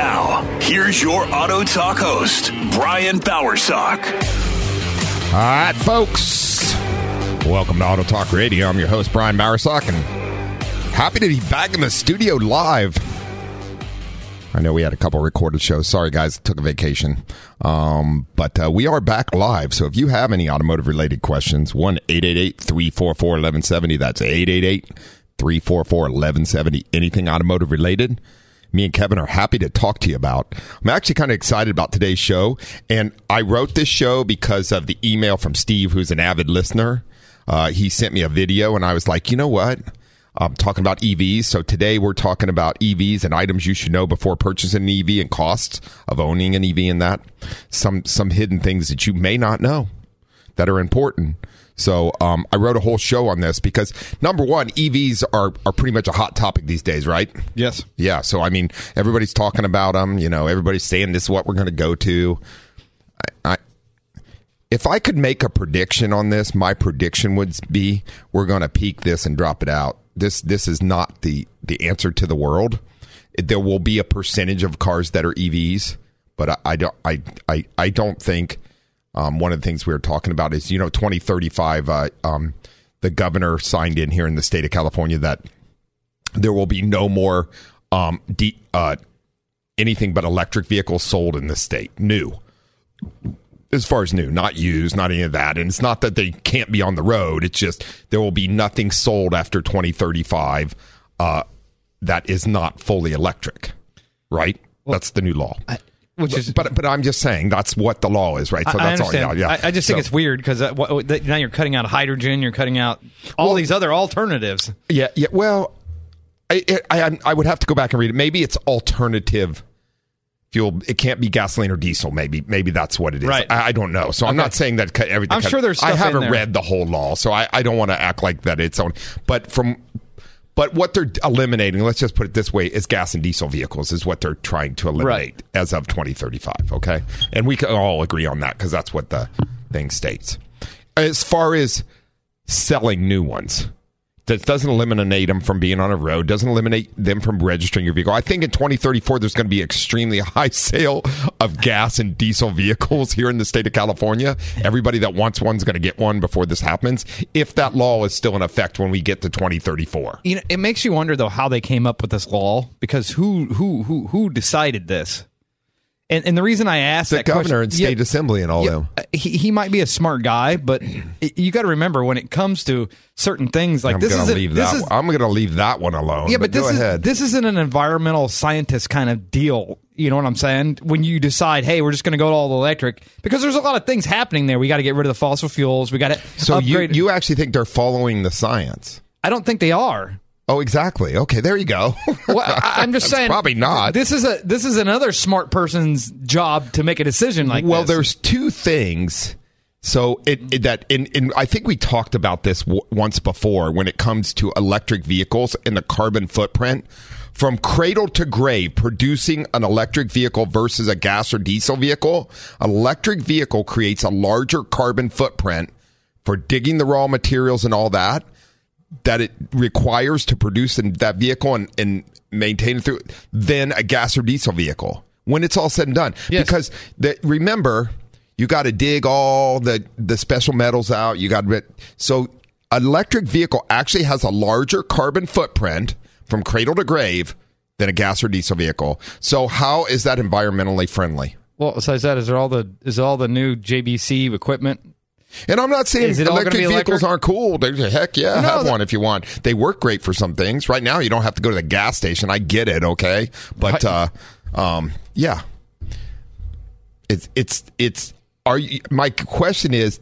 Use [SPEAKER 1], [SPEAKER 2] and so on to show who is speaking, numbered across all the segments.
[SPEAKER 1] Now, here's your Auto Talk host, Brian Bowersock.
[SPEAKER 2] All right, folks. Welcome to Auto Talk Radio. I'm your host, Brian Bowersock, and happy to be back in the studio live. I know we had a couple recorded shows. Sorry, guys, took a vacation. Um, but uh, we are back live. So if you have any automotive related questions, 1 888 344 1170. That's 888 344 1170. Anything automotive related me and Kevin are happy to talk to you about. I'm actually kind of excited about today's show. And I wrote this show because of the email from Steve, who's an avid listener. Uh, he sent me a video, and I was like, you know what? I'm talking about EVs. So today we're talking about EVs and items you should know before purchasing an EV and costs of owning an EV and that. Some, some hidden things that you may not know that are important. So um, I wrote a whole show on this because number one, EVs are are pretty much a hot topic these days, right?
[SPEAKER 3] Yes.
[SPEAKER 2] Yeah. So I mean, everybody's talking about them. You know, everybody's saying this is what we're going to go to. I, I, if I could make a prediction on this, my prediction would be we're going to peak this and drop it out. This this is not the the answer to the world. It, there will be a percentage of cars that are EVs, but I, I don't I, I I don't think um, one of the things we were talking about is, you know, 2035, uh, um, the governor signed in here in the state of California that there will be no more um, de- uh, anything but electric vehicles sold in the state. New. As far as new, not used, not any of that. And it's not that they can't be on the road. It's just there will be nothing sold after 2035 uh, that is not fully electric. Right? Well, That's the new law. I- which is, but but I'm just saying that's what the law is, right?
[SPEAKER 3] So I, that's I all. Yeah, yeah. I, I just so, think it's weird because uh, now you're cutting out hydrogen, you're cutting out all well, these other alternatives.
[SPEAKER 2] Yeah, yeah. Well, I, I I would have to go back and read it. Maybe it's alternative fuel. It can't be gasoline or diesel. Maybe maybe that's what it is.
[SPEAKER 3] Right.
[SPEAKER 2] I, I don't know. So okay. I'm not saying that everything.
[SPEAKER 3] I'm sure there's.
[SPEAKER 2] I haven't read the whole law, so I, I don't want to act like that it's on. But from but what they're eliminating, let's just put it this way, is gas and diesel vehicles is what they're trying to eliminate right. as of 2035. Okay. And we can all agree on that because that's what the thing states. As far as selling new ones, that doesn't eliminate them from being on a road, doesn't eliminate them from registering your vehicle. I think in 2034, there's going to be extremely high sale of gas and diesel vehicles here in the state of California. Everybody that wants one's going to get one before this happens, if that law is still in effect when we get to 2034.
[SPEAKER 3] You know, it makes you wonder though how they came up with this law because who who who who decided this? And, and the reason I asked
[SPEAKER 2] the
[SPEAKER 3] that
[SPEAKER 2] governor
[SPEAKER 3] question,
[SPEAKER 2] and state yeah, assembly and all yeah, them.
[SPEAKER 3] Uh, he, he might be a smart guy, but you got to remember when it comes to certain things like
[SPEAKER 2] I'm
[SPEAKER 3] this.
[SPEAKER 2] Gonna leave this is, I'm going to leave that one alone.
[SPEAKER 3] Yeah, but,
[SPEAKER 2] but
[SPEAKER 3] this is
[SPEAKER 2] ahead.
[SPEAKER 3] this isn't an environmental scientist kind of deal. You know what I'm saying? When you decide, hey, we're just going to go to all electric, because there's a lot of things happening there. We got to get rid of the fossil fuels. We got to.
[SPEAKER 2] So upgrade. you you actually think they're following the science?
[SPEAKER 3] I don't think they are.
[SPEAKER 2] Oh, exactly. Okay, there you go.
[SPEAKER 3] well, I'm just saying,
[SPEAKER 2] probably not.
[SPEAKER 3] This is a this is another smart person's job to make a decision like
[SPEAKER 2] well,
[SPEAKER 3] this.
[SPEAKER 2] there's two things. So it, it that in, in I think we talked about this w- once before when it comes to electric vehicles and the carbon footprint from cradle to grave producing an electric vehicle versus a gas or diesel vehicle. Electric vehicle creates a larger carbon footprint for digging the raw materials and all that that it requires to produce in that vehicle and, and maintain it through than a gas or diesel vehicle when it's all said and done. Yes. Because the, remember, you got to dig all the the special metals out. You got to so electric vehicle actually has a larger carbon footprint from cradle to grave than a gas or diesel vehicle. So how is that environmentally friendly?
[SPEAKER 3] Well, besides that, is there all the is all the new JBC equipment?
[SPEAKER 2] And I'm not saying
[SPEAKER 3] Is it all gonna
[SPEAKER 2] electric vehicles
[SPEAKER 3] electric?
[SPEAKER 2] aren't cool. They're, heck yeah,
[SPEAKER 3] No,
[SPEAKER 2] have
[SPEAKER 3] that-
[SPEAKER 2] one if you want. They work great for some things. Right now, you don't have to go to the gas station. I get it, okay, but uh, um, yeah, it's it's it's. Are you? My question is,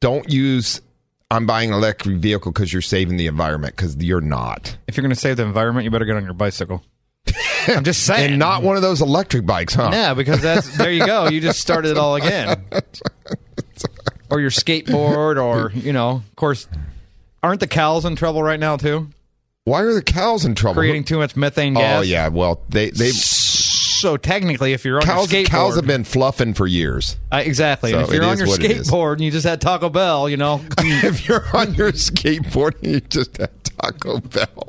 [SPEAKER 2] don't use. I'm buying an electric vehicle because you're saving the environment because you're not,
[SPEAKER 3] If you're going to save the environment, you better get on your bicycle. I'm just saying,
[SPEAKER 2] and not one of those electric bikes, huh?
[SPEAKER 3] Yeah, because that's there you go. You just started it all again. or your skateboard, or you know, of course, aren't the cows in trouble right now too?
[SPEAKER 2] Why are the cows in trouble?
[SPEAKER 3] Creating too much methane gas.
[SPEAKER 2] Oh yeah, well they they
[SPEAKER 3] So technically, if you're on
[SPEAKER 2] cows
[SPEAKER 3] your skateboard,
[SPEAKER 2] cows have been fluffing for years.
[SPEAKER 3] Uh, exactly.
[SPEAKER 2] So
[SPEAKER 3] if you're on your
[SPEAKER 2] what it is.
[SPEAKER 3] skateboard and you just had Taco Bell, you know,
[SPEAKER 2] if you're on your skateboard and you just had Taco Bell.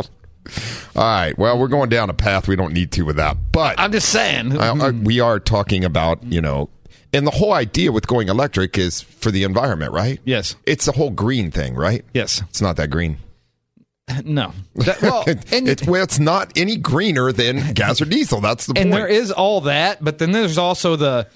[SPEAKER 2] All right. Well, we're going down a path we don't need to with that, but
[SPEAKER 3] I'm just saying.
[SPEAKER 2] I- I- mm-hmm. we are talking about you know, and the whole idea with going electric is for the environment, right?
[SPEAKER 3] Yes.
[SPEAKER 2] It's the whole green thing, right?
[SPEAKER 3] Yes.
[SPEAKER 2] It's not that green.
[SPEAKER 3] No. That- well, and,
[SPEAKER 2] it's well, it's not any greener than gas or diesel. That's the
[SPEAKER 3] and
[SPEAKER 2] point.
[SPEAKER 3] there is all that, but then there's also the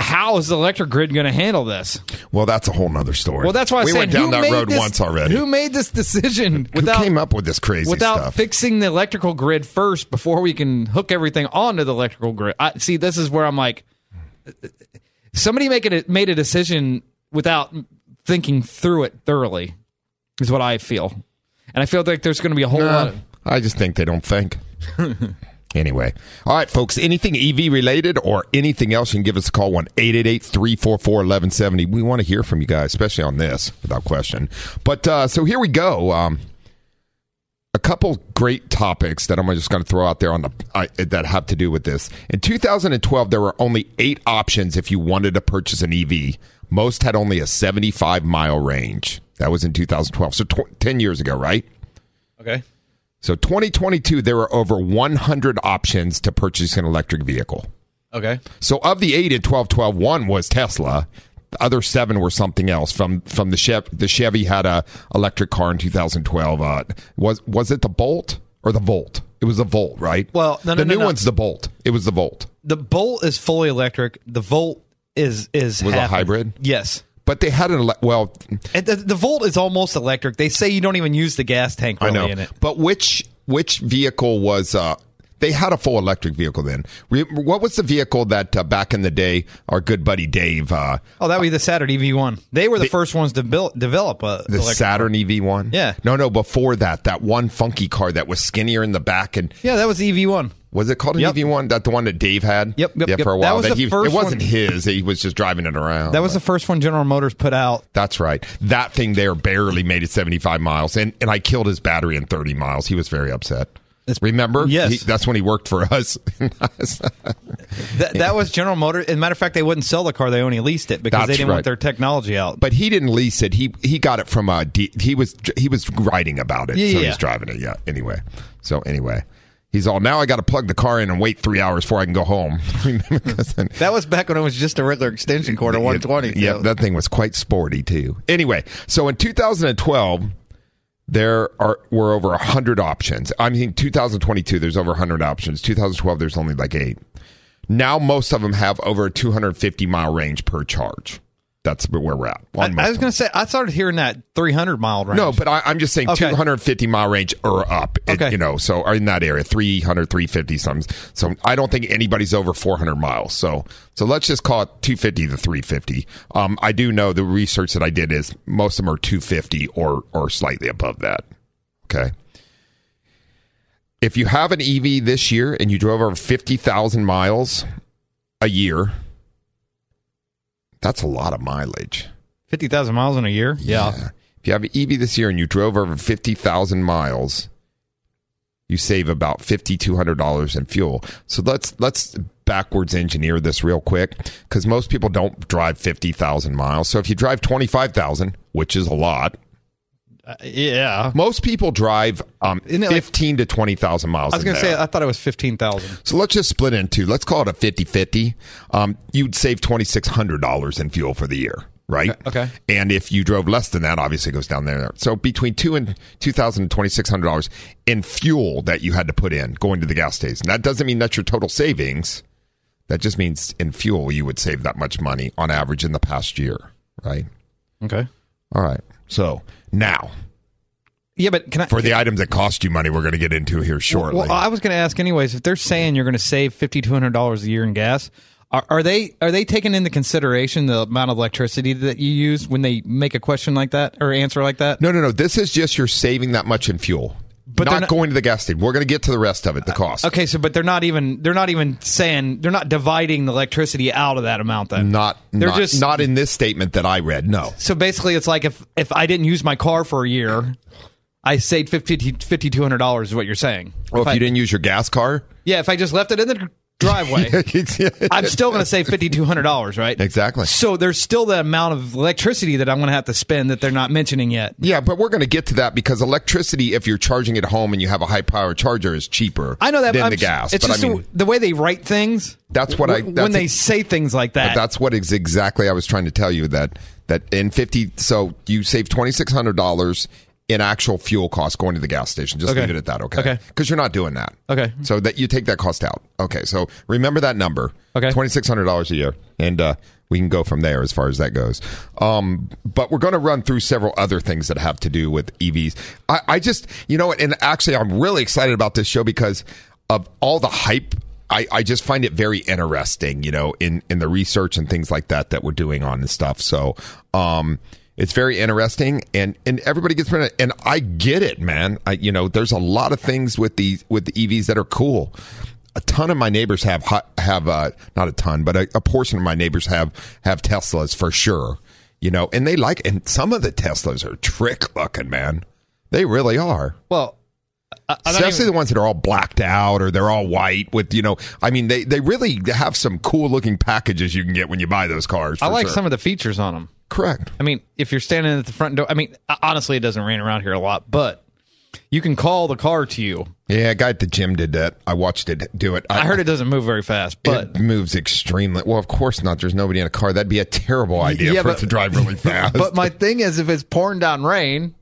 [SPEAKER 3] how is the electric grid going to handle this?
[SPEAKER 2] well, that's a whole nother story.
[SPEAKER 3] Well, that's why I
[SPEAKER 2] we
[SPEAKER 3] said
[SPEAKER 2] went down that road
[SPEAKER 3] this-
[SPEAKER 2] once already.
[SPEAKER 3] Who made this decision
[SPEAKER 2] Who came up with this crazy
[SPEAKER 3] without
[SPEAKER 2] stuff?
[SPEAKER 3] fixing the electrical grid first before we can hook everything onto the electrical grid? I see. This is where I'm like, somebody make it made a decision without thinking through it thoroughly. Is what I feel, and I feel like there's going to be a whole lot. Of,
[SPEAKER 2] I just think they don't think. anyway. All right, folks. Anything EV related or anything else, you can give us a call 1 888 344 1170. We want to hear from you guys, especially on this, without question. But uh, so here we go. Um, a couple great topics that I'm just going to throw out there on the uh, that have to do with this. In 2012, there were only eight options if you wanted to purchase an EV. Most had only a 75 mile range. That was in 2012, so tw- 10 years ago, right?
[SPEAKER 3] okay.
[SPEAKER 2] So 2022, there were over 100 options to purchase an electric vehicle.
[SPEAKER 3] Okay.
[SPEAKER 2] So of the eight in 12, 12, one was Tesla. The other seven were something else. From from the Chev, the Chevy had a electric car in 2012. Uh, was was it the Bolt or the Volt? It was the Volt, right?
[SPEAKER 3] Well, no, no,
[SPEAKER 2] the
[SPEAKER 3] no,
[SPEAKER 2] new
[SPEAKER 3] no.
[SPEAKER 2] one's the Bolt. It was the Volt,
[SPEAKER 3] The Bolt is fully electric. The Volt is is
[SPEAKER 2] Was a
[SPEAKER 3] half-
[SPEAKER 2] hybrid?
[SPEAKER 3] Yes.
[SPEAKER 2] But they had an ele- well.
[SPEAKER 3] The, the Volt is almost electric. They say you don't even use the gas tank
[SPEAKER 2] I
[SPEAKER 3] really
[SPEAKER 2] know,
[SPEAKER 3] in it.
[SPEAKER 2] but which which vehicle was? Uh, they had a full electric vehicle then. Re- What was the vehicle that uh, back in the day our good buddy Dave? Uh,
[SPEAKER 3] Oh, that would be the Saturn EV1. They were the, first ones to build, develop a
[SPEAKER 2] the
[SPEAKER 3] electric
[SPEAKER 2] Saturn EV one.
[SPEAKER 3] Yeah.
[SPEAKER 2] No, no. Before that, that one funky car that was skinnier in the back and
[SPEAKER 3] Yeah, that was the EV1.
[SPEAKER 2] Was it called an
[SPEAKER 3] Yep.
[SPEAKER 2] EV one? That the one that Dave had.
[SPEAKER 3] Yep, yep,
[SPEAKER 2] yeah,
[SPEAKER 3] yep.
[SPEAKER 2] for a
[SPEAKER 3] That
[SPEAKER 2] while.
[SPEAKER 3] that the
[SPEAKER 2] he,
[SPEAKER 3] first
[SPEAKER 2] it wasn't
[SPEAKER 3] one.
[SPEAKER 2] his. He was just driving it around.
[SPEAKER 3] That was the first one General Motors put out.
[SPEAKER 2] That's right. That thing there barely made it 75 miles, and, and I killed his battery in 30 miles. He was very upset. Remember?
[SPEAKER 3] Yes.
[SPEAKER 2] He- that's when he worked for us.
[SPEAKER 3] That, that was General Motors. As a matter of fact, they wouldn't sell the car; they only leased it because
[SPEAKER 2] That's
[SPEAKER 3] they didn't
[SPEAKER 2] right.
[SPEAKER 3] want their technology out.
[SPEAKER 2] but he didn't lease it. He he got it from uh, a he was he was writing about it,
[SPEAKER 3] Yeah,
[SPEAKER 2] so
[SPEAKER 3] yeah.
[SPEAKER 2] he's driving it. Yeah. Anyway, so anyway, he's all now. I got to plug the car in and wait three hours before I can go home.
[SPEAKER 3] That was back when it was just a regular extension cord of 120.
[SPEAKER 2] Yeah,
[SPEAKER 3] so-
[SPEAKER 2] that thing was quite sporty too. Anyway, so in 2012, there are were over hundred options. I mean, 2022, there's over hundred options. 2012, there's only like eight. Now, most of them have over a 250 mile range per charge. That's where we're at.
[SPEAKER 3] I, I was going to say I started hearing that 300 mile range.
[SPEAKER 2] No, but I, I'm just saying
[SPEAKER 3] Okay.
[SPEAKER 2] 250 mile range or up. It-
[SPEAKER 3] Okay.
[SPEAKER 2] you know, so in that area, 300, 350 something. So I don't think anybody's over 400 miles. So so let's just call it 250 to 350. Um, I do know the research that I did is most of them are 250 or or slightly above that. Okay. If you have an EV this year and you drove over 50,000 miles a year, that's a lot of mileage.
[SPEAKER 3] 50,000 miles in a year. Yeah.
[SPEAKER 2] If you have an EV this year and you drove over 50,000 miles, you save about $5200 in fuel. So let's let's backwards engineer this real quick cuz most people don't drive 50,000 miles. So if you drive 25,000, which is a lot,
[SPEAKER 3] Uh, yeah.
[SPEAKER 2] most people drive um,
[SPEAKER 3] Isn't like-
[SPEAKER 2] 15 to 20,000 miles.
[SPEAKER 3] I was going to say I thought it was 15,000.
[SPEAKER 2] So let's just split it in two. Let's call it a 50 50. Um, you'd save $2,600 in fuel for the year. right?
[SPEAKER 3] Okay.
[SPEAKER 2] And if you drove less than that, obviously it goes down there. So between two and two thousand twenty six hundred dollars in fuel that you had to put in going to the gas station. That doesn't mean that's your total savings. That just means in fuel you would save that much money on average in the past year, right?
[SPEAKER 3] Okay.
[SPEAKER 2] All right. So now
[SPEAKER 3] Yeah, but can I
[SPEAKER 2] for the items that cost you money, we're going to get into here shortly.
[SPEAKER 3] Well, I was going to ask anyways. If they're saying you're going to save fifty two hundred dollars a year in gas, are, are they are they taking into consideration the amount of electricity that you use when they make a question like that or answer like that?
[SPEAKER 2] no, no, no. This is just you're saving that much in fuel,
[SPEAKER 3] But they're
[SPEAKER 2] not,
[SPEAKER 3] not-
[SPEAKER 2] going to the gas station. We're going to get to the rest of it, the uh, cost.
[SPEAKER 3] Okay, so but they're not even they're not even saying they're not dividing the electricity out of that amount. Then
[SPEAKER 2] Not,
[SPEAKER 3] they're
[SPEAKER 2] not,
[SPEAKER 3] just
[SPEAKER 2] not in this statement that I read. No.
[SPEAKER 3] So basically, it's like if if I didn't use my car for a year, I saved fifty fifty two hundred dollars. Is what you're saying?
[SPEAKER 2] Well, if
[SPEAKER 3] I-
[SPEAKER 2] you didn't use your gas car,
[SPEAKER 3] yeah, if I just left it in the driveway, I'm still going to save fifty two hundred dollars, right?
[SPEAKER 2] Exactly.
[SPEAKER 3] So there's still the amount of electricity that I'm going to have to spend that they're not mentioning yet.
[SPEAKER 2] Yeah, but we're going to get to that because electricity, if you're charging at home and you have a high power charger, is cheaper.
[SPEAKER 3] I know that
[SPEAKER 2] than
[SPEAKER 3] I'm-
[SPEAKER 2] the gas.
[SPEAKER 3] It's
[SPEAKER 2] but
[SPEAKER 3] just
[SPEAKER 2] I mean,
[SPEAKER 3] the, way they write things.
[SPEAKER 2] That's what I. that's
[SPEAKER 3] when they say things like
[SPEAKER 2] but
[SPEAKER 3] that.
[SPEAKER 2] that's what is exactly I was trying to tell you that that in fifty, so you save twenty six hundred dollars in actual fuel cost going to the gas station. Just
[SPEAKER 3] Okay.
[SPEAKER 2] leave it at that, okay?
[SPEAKER 3] Okay.
[SPEAKER 2] Because you're not doing that.
[SPEAKER 3] Okay.
[SPEAKER 2] So that you take that cost out. Okay. So remember that number.
[SPEAKER 3] Okay.
[SPEAKER 2] Twenty six hundred dollars a year, and uh, we can go from there as far as that goes. Um, but we're going to run through several other things that have to do with EVs. I, I just, you know, and actually, I'm really excited about this show because of all the hype. I, I just find it very interesting, you know, in, in the research and things like that that we're doing on this stuff. So, um, it's very interesting and, and everybody gets it and I get it, man. I, you know, there's a lot of things with the, with the EVs that are cool. A ton of my neighbors have, have, uh, not a ton, but a, a portion of my neighbors have, have Teslas for sure, you know, and they like, and some of the Teslas are trick looking, man. They really are.
[SPEAKER 3] well, I,
[SPEAKER 2] Especially
[SPEAKER 3] even-
[SPEAKER 2] the ones that are all blacked out or they're all white with, you know, I mean, they, they really have some cool looking packages you can get when you buy those cars.
[SPEAKER 3] I like
[SPEAKER 2] sure.
[SPEAKER 3] some of the features on them.
[SPEAKER 2] Correct.
[SPEAKER 3] I mean, if you're standing at the front door, I mean, honestly, it doesn't rain around here a lot, but you can call the car to you.
[SPEAKER 2] Yeah, a guy at the gym did that. I watched it do it.
[SPEAKER 3] I heard it doesn't move very fast, but
[SPEAKER 2] it moves extremely well. Of course not. There's nobody in a car. That'd be a terrible idea
[SPEAKER 3] Yeah,
[SPEAKER 2] for
[SPEAKER 3] but-
[SPEAKER 2] it to drive really fast.
[SPEAKER 3] but my thing is, if it's pouring down rain,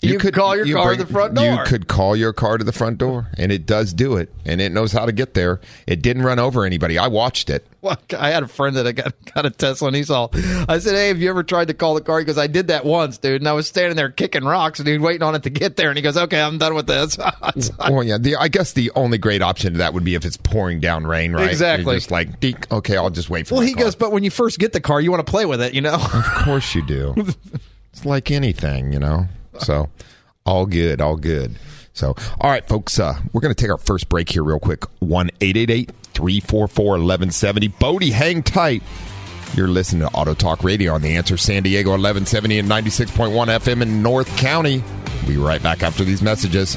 [SPEAKER 3] you, could call your
[SPEAKER 2] you
[SPEAKER 3] car
[SPEAKER 2] bring-
[SPEAKER 3] to the front door.
[SPEAKER 2] You could call your car to the front door, and it does do it, and it knows how to get there. It didn't run over anybody. I watched it.
[SPEAKER 3] Well, I had a friend that I got, got a Tesla and he saw. I said, Hey, have you ever tried to call the car? He goes, I did that once, dude. And I was standing there kicking rocks, and dude, waiting on it to get there. And he goes, Okay, I'm done with this.
[SPEAKER 2] Well, yeah. The, I guess the only great option to that would be if it's pouring down rain, right?
[SPEAKER 3] Exactly.
[SPEAKER 2] You're just like, "Dink, okay, I'll just wait for.
[SPEAKER 3] It.
[SPEAKER 2] Well,
[SPEAKER 3] he
[SPEAKER 2] car."
[SPEAKER 3] goes, But when you first get the car, you want to play with it, you know?
[SPEAKER 2] Of course you do. it's like anything, you know. So, all good, all good. So, all right, folks, uh, we're going to take our first break here real quick. 1 344 1170. Bodie, hang tight. You're listening to Auto Talk Radio on the answer San Diego 1170 and 96.1 FM in North County. We'll be right back after these messages.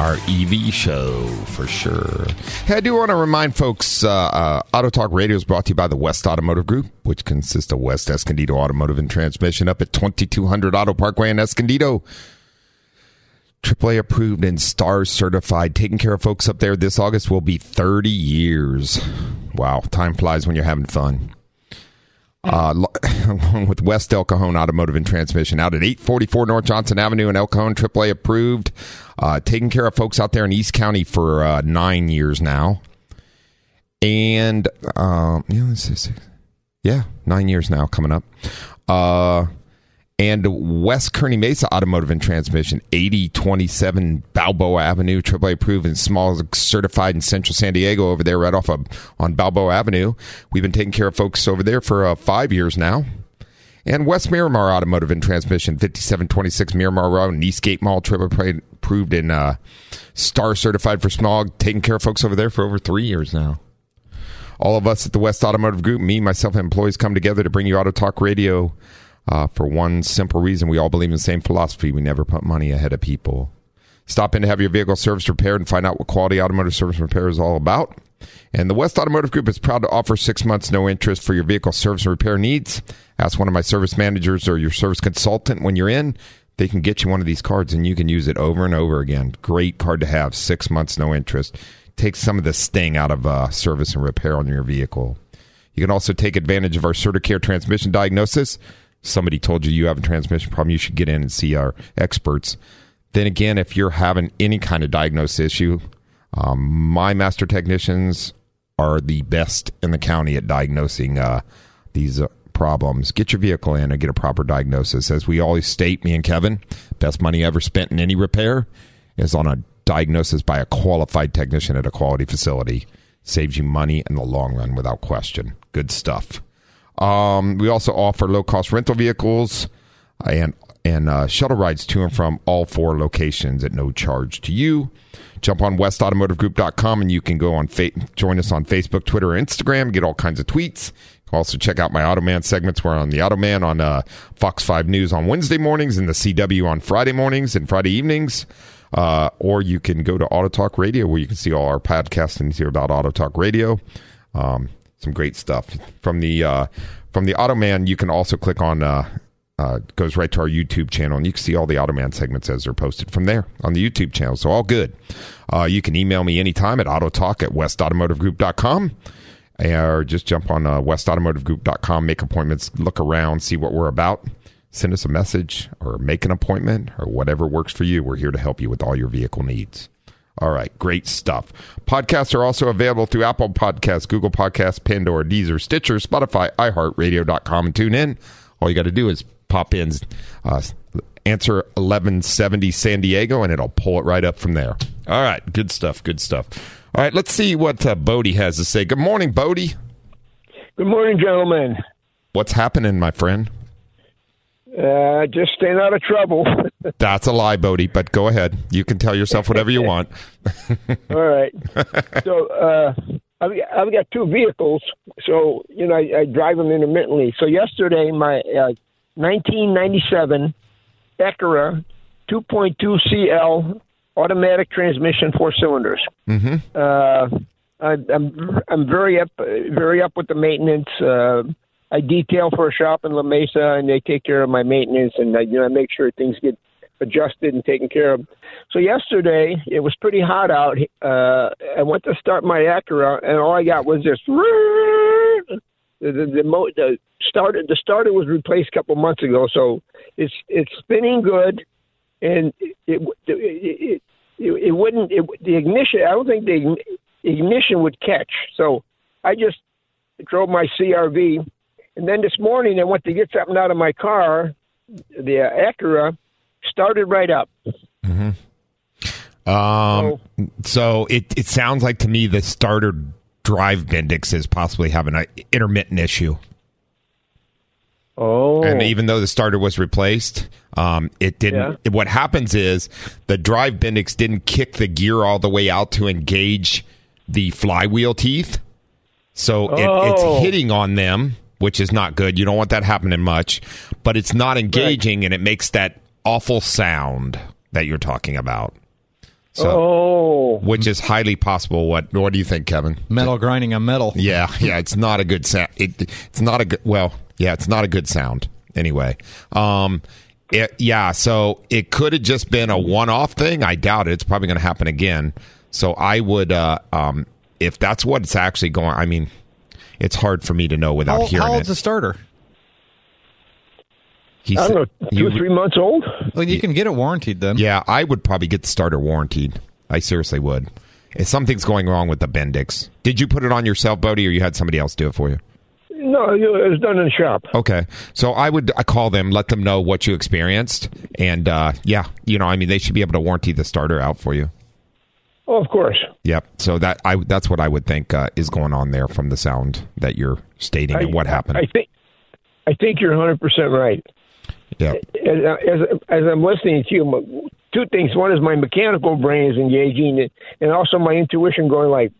[SPEAKER 2] our EV show for sure. Hey, I do want to remind folks uh, uh, Auto Talk Radio is brought to you by the West Automotive Group, which consists of West Escondido Automotive and Transmission up at 2200 Auto Parkway in Escondido. AAA approved and STARS certified. Taking care of folks up there this August will be 30 years. Wow, time flies when you're having fun uh, along with West El Cajon Automotive and Transmission out at 844 North Johnson Avenue in El Cajon, AAA approved. Uh, taking care of folks out there in East County for uh, nine years now. And, um, yeah, yeah, nine years now coming up. And West Kearny Mesa Automotive and Transmission, 8027 Balboa Avenue, AAA approved and smog certified in Central San Diego over there, right off of on Balboa Avenue. We've been taking care of folks over there for uh, five years now. And West Miramar Automotive and Transmission, 5726 Miramar Road, Eastgate Mall, AAA approved and uh, star certified for smog, taking care of folks over there for over three years now. All of us at the West Automotive Group, me, myself, and employees come together to bring you Auto Talk Radio uh, for one simple reason. We all believe in the same philosophy. We never put money ahead of people. Stop in to have your vehicle serviced, repaired, and find out what quality automotive service repair is all about. And the West Automotive Group is proud to offer six months no interest for your vehicle service and repair needs. Ask one of my service managers or your service consultant when you're in. They can get you one of these cards and you can use it over and over again. Great card to have. Six months no interest. Takes some of the sting out of uh, service and repair on your vehicle. You can also take advantage of our CertiCare transmission diagnosis somebody told you you have a transmission problem, you should get in and see our experts. Then again, if you're having any kind of diagnosed issue, um, my master technicians are the best in the county at diagnosing uh, these uh, problems. Get your vehicle in and get a proper diagnosis. As we always state, me and Kevin, best money ever spent in any repair is on a diagnosis by a qualified technician at a quality facility. Saves you money in the long run without question. Good stuff. Um, we also offer low cost rental vehicles and and uh, shuttle rides to and from all four locations at no charge to you. Jump on westautomotivegroup.com and you can go on fa- join us on Facebook, Twitter, Instagram, get all kinds of tweets. Also check out my Automan segments. We're on the Automan on uh, Fox 5 News on Wednesday mornings and the CW on Friday mornings and Friday evenings. Uh, or you can go to Auto Talk Radio where you can see all our podcasts and hear about Auto Talk Radio. Um, some great stuff from the uh, from the Automan. You can also click on uh, uh, goes right to our YouTube channel, and you can see all the Automan segments as they're posted from there on the YouTube channel. So all good. Uh, you can email me anytime at autotalk at westautomotivegroup.com or just jump on uh, westautomotivegroup.com, make appointments, look around, see what we're about. Send us a message or make an appointment or whatever works for you. We're here to help you with all your vehicle needs. All right, great stuff. Podcasts are also available through Apple Podcasts, Google Podcasts, Pandora, Deezer, Stitcher, Spotify, iHeartRadio.com, and tune in. All you got to do is pop in, uh, answer 1170 San Diego, and it'll pull it right up from there. All right, good stuff, good stuff. All right, let's see what uh, Bodie has to say. Good morning, Bodie.
[SPEAKER 4] Good morning, gentlemen.
[SPEAKER 2] What's happening, my friend?
[SPEAKER 4] Uh, just staying out of trouble.
[SPEAKER 2] That's a lie, Bodie, but go ahead. You can tell yourself whatever you want.
[SPEAKER 4] All right. So uh, I've, I've got two vehicles, so you know I, I drive them intermittently. So yesterday, my uh, 1997 Acura 2.2 CL automatic transmission, four cylinders.
[SPEAKER 2] Mm-hmm.
[SPEAKER 4] Uh, I, I'm I'm very up very up with the maintenance. Uh, I detail for a shop in La Mesa, and they take care of my maintenance, and I, you know, I make sure things get adjusted and taken care of. So yesterday it was pretty hot out. Uh, I went to start my Acura, and all I got was this. The the, the, mo- the starter the starter was replaced a couple months ago, so it's it's spinning good, and it it it, it, it wouldn't it, the ignition. I don't think the ignition would catch. So I just drove my CRV and then this morning, I went to get something out of my car. The uh, Acura started right up.
[SPEAKER 2] Mm-hmm. Um, so, so, it it sounds like to me the starter drive Bendix is possibly having an intermittent issue.
[SPEAKER 4] Oh,
[SPEAKER 2] and even though the starter was replaced, um, it didn't. Yeah. What happens is the drive Bendix didn't kick the gear all the way out to engage the flywheel teeth, so oh. it, it's hitting on them which is not good. You don't want that happening much, but it's not engaging right. and it makes that awful sound that you're talking about.
[SPEAKER 4] So, oh.
[SPEAKER 2] which is highly possible. What What do you think, Kevin?
[SPEAKER 3] Metal grinding on metal.
[SPEAKER 2] Yeah, yeah. It's not a good sound. It, it's not a good. Well, yeah, it's not a good sound. Anyway, um, it, yeah. So it could have just been a one off thing. I doubt it. It's probably going to happen again. So I would, uh, um, if that's what it's actually going. I mean, it's hard for me to know without
[SPEAKER 3] how,
[SPEAKER 2] hearing
[SPEAKER 3] how old's
[SPEAKER 2] it.
[SPEAKER 3] the starter?
[SPEAKER 4] He's, I don't know, two or three months old.
[SPEAKER 3] Well, you can get it warranted then.
[SPEAKER 2] Yeah, I would probably get the starter warranted. I seriously would. If something's going wrong with the Bendix, did you put it on yourself, Bodie, or you had somebody else do it for you?
[SPEAKER 4] No, No, it was done in the shop.
[SPEAKER 2] Okay, so I would I call them, let them know what you experienced, and uh, yeah, you know, I mean, they should be able to warranty the starter out for you.
[SPEAKER 4] Oh, of course.
[SPEAKER 2] Yep. So that I that's what I would think uh, is going on there from the sound that you're stating and what happened.
[SPEAKER 4] I think I think you're 100 percent right.
[SPEAKER 2] yeah.
[SPEAKER 4] As, as as I'm listening to you, two things. One is my mechanical brain is engaging, and also my intuition going like,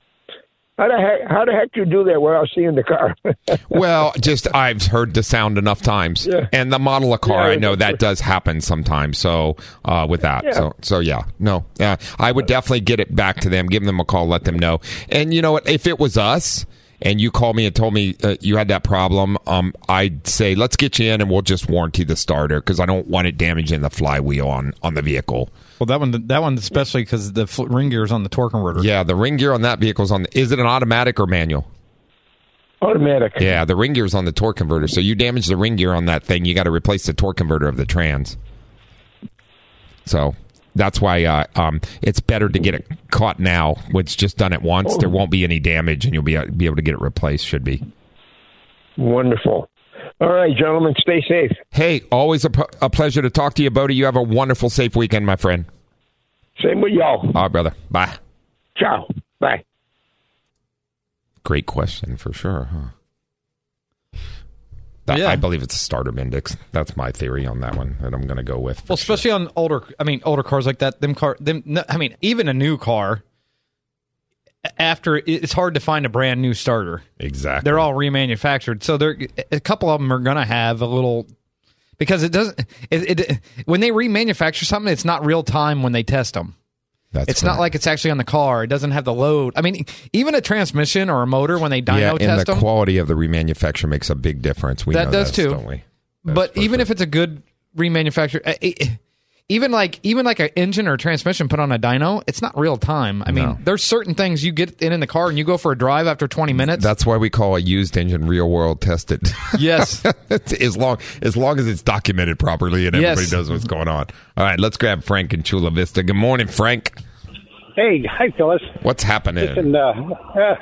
[SPEAKER 4] how the heck how the heck you do that without seeing the car?
[SPEAKER 2] Well, just I've heard the sound enough times,
[SPEAKER 4] Yeah.
[SPEAKER 2] and the model of car.
[SPEAKER 4] Yeah,
[SPEAKER 2] I know that
[SPEAKER 4] course.
[SPEAKER 2] does happen sometimes. So uh, with that,
[SPEAKER 4] Yeah.
[SPEAKER 2] so so yeah, no, yeah, I would definitely get it back to them, give them a call, let them know. And you know what? If it was us. And you called me and told me uh, you had that problem. Um, I'd say let's get you in and we'll just warranty the starter because I don't want it damaging the flywheel on on the vehicle.
[SPEAKER 3] Well, that one, that one especially because the fl- ring gear is on the torque converter.
[SPEAKER 2] Yeah, the ring gear on that vehicle is on. The, is it an automatic or manual?
[SPEAKER 4] Automatic.
[SPEAKER 2] Yeah, the ring gear's on the torque converter. So you damage the ring gear on that thing, you got to replace the torque converter of the trans. So that's why uh, um, it's better to get it caught now. It's just done it once. There won't be any damage, and you'll be be able to get it replaced. Should be.
[SPEAKER 4] Wonderful. All right, gentlemen, stay safe.
[SPEAKER 2] Hey, always a, p- a pleasure to talk to you, Bodie. You have a wonderful, safe weekend, my friend.
[SPEAKER 4] Same with y'all.
[SPEAKER 2] All right, brother. Bye.
[SPEAKER 4] Ciao. Bye.
[SPEAKER 2] Great question for sure, huh? That,
[SPEAKER 3] Yeah.
[SPEAKER 2] I believe it's a starter Bendix. That's my theory on that one that I'm going to go with. for
[SPEAKER 3] Well,
[SPEAKER 2] sure.
[SPEAKER 3] especially on older, I mean, older cars like that. Them car, them. I mean, even a new car. After it's hard to find a brand new starter.
[SPEAKER 2] exactly.
[SPEAKER 3] They're all remanufactured, so they're a couple of them are gonna have a little because it doesn't. It, it when they remanufacture something, it's not real time when they test them.
[SPEAKER 2] That's
[SPEAKER 3] It's not like it's actually on the car. It doesn't have the load. I mean, even a transmission or a motor when they dyno
[SPEAKER 2] yeah, and
[SPEAKER 3] test
[SPEAKER 2] the
[SPEAKER 3] them.
[SPEAKER 2] quality of the remanufacture makes a big difference. We
[SPEAKER 3] That
[SPEAKER 2] know
[SPEAKER 3] does
[SPEAKER 2] this,
[SPEAKER 3] too.
[SPEAKER 2] don't we? That's
[SPEAKER 3] but even if it's a good remanufacture, it- even like even like an engine or transmission put on a dyno, it's not real time. I mean,
[SPEAKER 2] No.
[SPEAKER 3] there's certain things you get in in the car and you go for a drive after 20 minutes.
[SPEAKER 2] that's why we call a used engine real world tested.
[SPEAKER 3] yes.
[SPEAKER 2] as long as long as it's documented properly and everybody
[SPEAKER 3] Yes.
[SPEAKER 2] knows what's going on. All right, let's grab Frank in Chula Vista. Good morning, Frank.
[SPEAKER 5] Hey, hi, fellas.
[SPEAKER 2] What's happening?
[SPEAKER 5] Listen, uh, uh,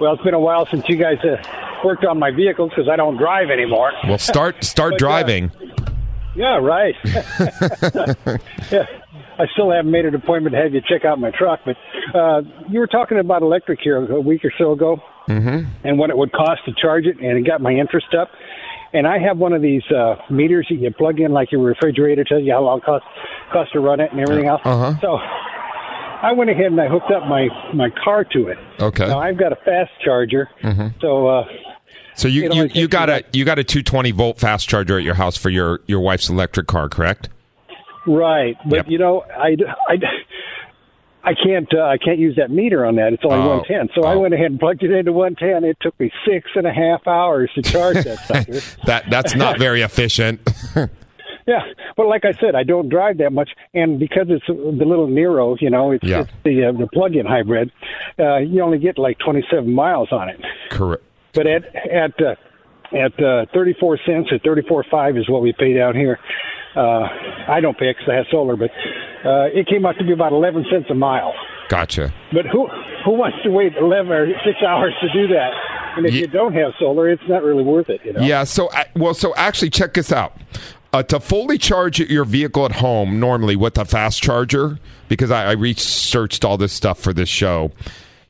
[SPEAKER 5] well, it's been a while since you guys uh, worked on my vehicles because I don't drive anymore.
[SPEAKER 2] well, start start
[SPEAKER 5] But, uh,
[SPEAKER 2] driving.
[SPEAKER 5] Yeah, right. yeah, I still haven't made an appointment to have you check out my truck, but uh, you were talking about electric here a week or so ago, mm-hmm. and what it would cost to charge it, and it got my interest up. And I have one of these uh, meters that you plug in, like your refrigerator, tells you how long it costs costs to run it and everything else.
[SPEAKER 2] Uh-huh.
[SPEAKER 5] So I went ahead and I hooked up my my car to it.
[SPEAKER 2] Okay.
[SPEAKER 5] Now I've got a fast charger, so uh,
[SPEAKER 2] So you, you, you got a you got a 220 volt fast charger at your house for your your wife's electric car, correct?
[SPEAKER 5] Right, but
[SPEAKER 2] Yep.
[SPEAKER 5] you know, I, I, I can't uh, I can't use that meter on that. It's only
[SPEAKER 2] Oh,
[SPEAKER 5] 110. So I
[SPEAKER 2] oh.
[SPEAKER 5] went ahead and plugged it into 110. It took me six and a half hours to charge that sucker.
[SPEAKER 2] That that's not very efficient.
[SPEAKER 5] yeah, but like I said, I don't drive that much, and because it's the little Niro, you know, it's,
[SPEAKER 2] Yeah.
[SPEAKER 5] it's the uh, the plug-in hybrid. Uh, you only get like 27 miles on it.
[SPEAKER 2] correct.
[SPEAKER 5] But at at uh, at uh, 34 cents or 34.5 is what we pay down here. Uh, I don't pay because I have solar, but uh, it came out to be about 11 cents a mile.
[SPEAKER 2] Gotcha.
[SPEAKER 5] But who who wants to wait 11 or six hours to do that? And if
[SPEAKER 2] Ye-
[SPEAKER 5] you don't have solar, it's not really worth it. You know.
[SPEAKER 2] Yeah. So, uh, well, so actually, check this out. Uh, to fully charge your vehicle at home, normally with a fast charger, because I, I researched all this stuff for this show,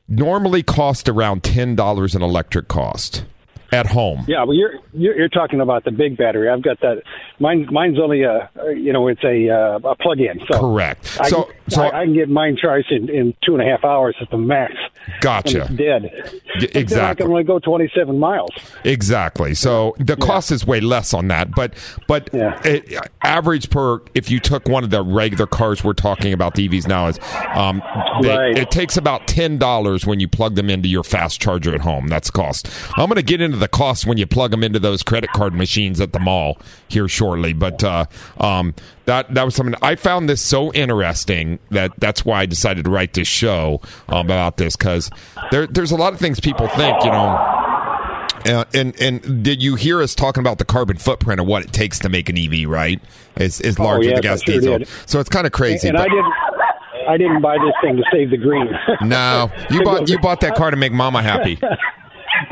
[SPEAKER 2] normally cost around ten dollars an electric cost at home.
[SPEAKER 5] Yeah, well, you're, you're you're talking about the big battery. I've got that. Mine mine's only a you know it's a uh, a plug-in. So
[SPEAKER 2] Correct.
[SPEAKER 5] I,
[SPEAKER 2] So- so-
[SPEAKER 5] I, I can get mine charged in, in two and a half hours at the max.
[SPEAKER 2] Gotcha.
[SPEAKER 5] Dead.
[SPEAKER 2] Y-
[SPEAKER 5] But then I
[SPEAKER 2] exactly.
[SPEAKER 5] can only go 27 miles.
[SPEAKER 2] Exactly. So the cost is way less on that, but but
[SPEAKER 5] Yeah.
[SPEAKER 2] it, average per if you took one of the regular cars we're talking about the EVs now is um, they-
[SPEAKER 5] Right.
[SPEAKER 2] it takes about ten dollars when you plug them into your fast charger at home. That's the cost. I'm going to get into the cost when you plug them into those credit card machines at the mall here shortly, but uh, um, that that was something I found this so interesting that that's why I decided to write this show um, about this because there there's a lot of things people think you know. Uh, and and did you hear us talking about the carbon footprint of what it takes to make an EV? Right, is is large
[SPEAKER 5] yes,
[SPEAKER 2] with the gas
[SPEAKER 5] sure
[SPEAKER 2] diesel.
[SPEAKER 5] did.
[SPEAKER 2] So it's kind of crazy.
[SPEAKER 5] and
[SPEAKER 2] but-
[SPEAKER 5] I didn't. I didn't buy this thing to save the green.
[SPEAKER 2] no, you bought you bought that car to make Mama happy.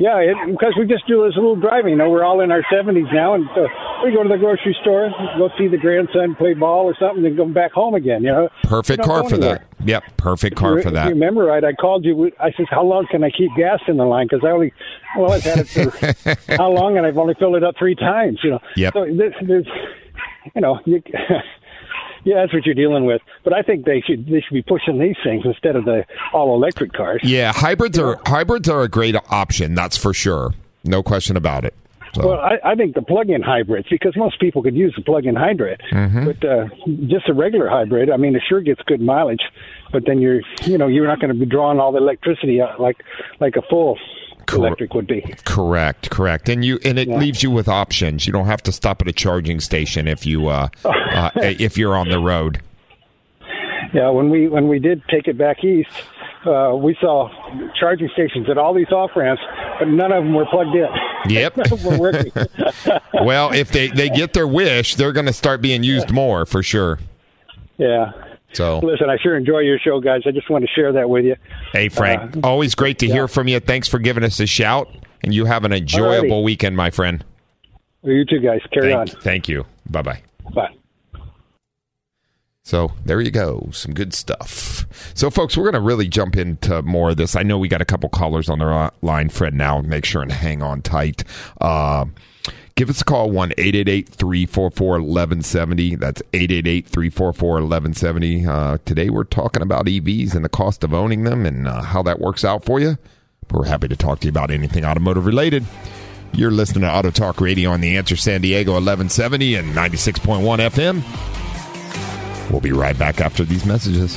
[SPEAKER 5] yeah, it, because we just do this little driving. You know, we're all in our seventies now, and so we go to the grocery store, go see the grandson play ball or something, and go back home again. You know,
[SPEAKER 2] Perfect car for
[SPEAKER 5] anywhere.
[SPEAKER 2] that. Yep, perfect car
[SPEAKER 5] If
[SPEAKER 2] for
[SPEAKER 5] you
[SPEAKER 2] that.
[SPEAKER 5] remember right? I called you. I said, "How long can I keep gas in the line?" Because I only, well, I've had it for how long, and I've only filled it up three times. You know.
[SPEAKER 2] Yep.
[SPEAKER 5] So this, this you know, you, yeah, that's what you're dealing with. But I think they should they should be pushing these things instead of the all electric cars.
[SPEAKER 2] Yeah, hybrids are hybrids are a great option. That's for sure. No question about it. So,
[SPEAKER 5] Well, I, I think the plug-in hybrids because most people could use the plug-in hybrid,
[SPEAKER 2] Mm-hmm.
[SPEAKER 5] but uh, just a regular hybrid. I mean, it sure gets good mileage, but then you're you know you're not going to be drawing all the electricity out like like a full electric would be.
[SPEAKER 2] correct, correct. And you and it leaves you with options. You don't have to stop at a charging station if you uh, uh if you're on the road.
[SPEAKER 5] Yeah, when we when we did take it back east, uh, we saw charging stations at all these off ramps, but none of them were plugged in.
[SPEAKER 2] Yep.
[SPEAKER 5] None of them were working.
[SPEAKER 2] well, if they they get their wish, they're going to start being used more for sure.
[SPEAKER 5] yeah.
[SPEAKER 2] So,
[SPEAKER 5] Listen, I sure enjoy your show, guys. I just want to share that with you.
[SPEAKER 2] hey Frank,
[SPEAKER 5] Uh,
[SPEAKER 2] always great to hear from you. Thanks for giving us a shout, and you have an enjoyable
[SPEAKER 5] Alrighty.
[SPEAKER 2] weekend, my friend.
[SPEAKER 5] Well, you too, guys. Carry
[SPEAKER 2] Thank, thank you. Bye bye.
[SPEAKER 5] Bye.
[SPEAKER 2] So there you go, some good stuff. So, folks, we're going to really jump into more of this. I know we got a couple callers on the line, Fred. Now, make sure and hang on tight. Uh, give us a call one eight eight eight three four four eleven seventy. That's eight eight eight three four four eleven seventy. Uh, today, we're talking about EVs and the cost of owning them and uh, how that works out for you. We're happy to talk to you about anything automotive related. You're listening to Auto Talk Radio on the Answer San Diego 1170 and 96.1 FM. We'll be right back after these messages.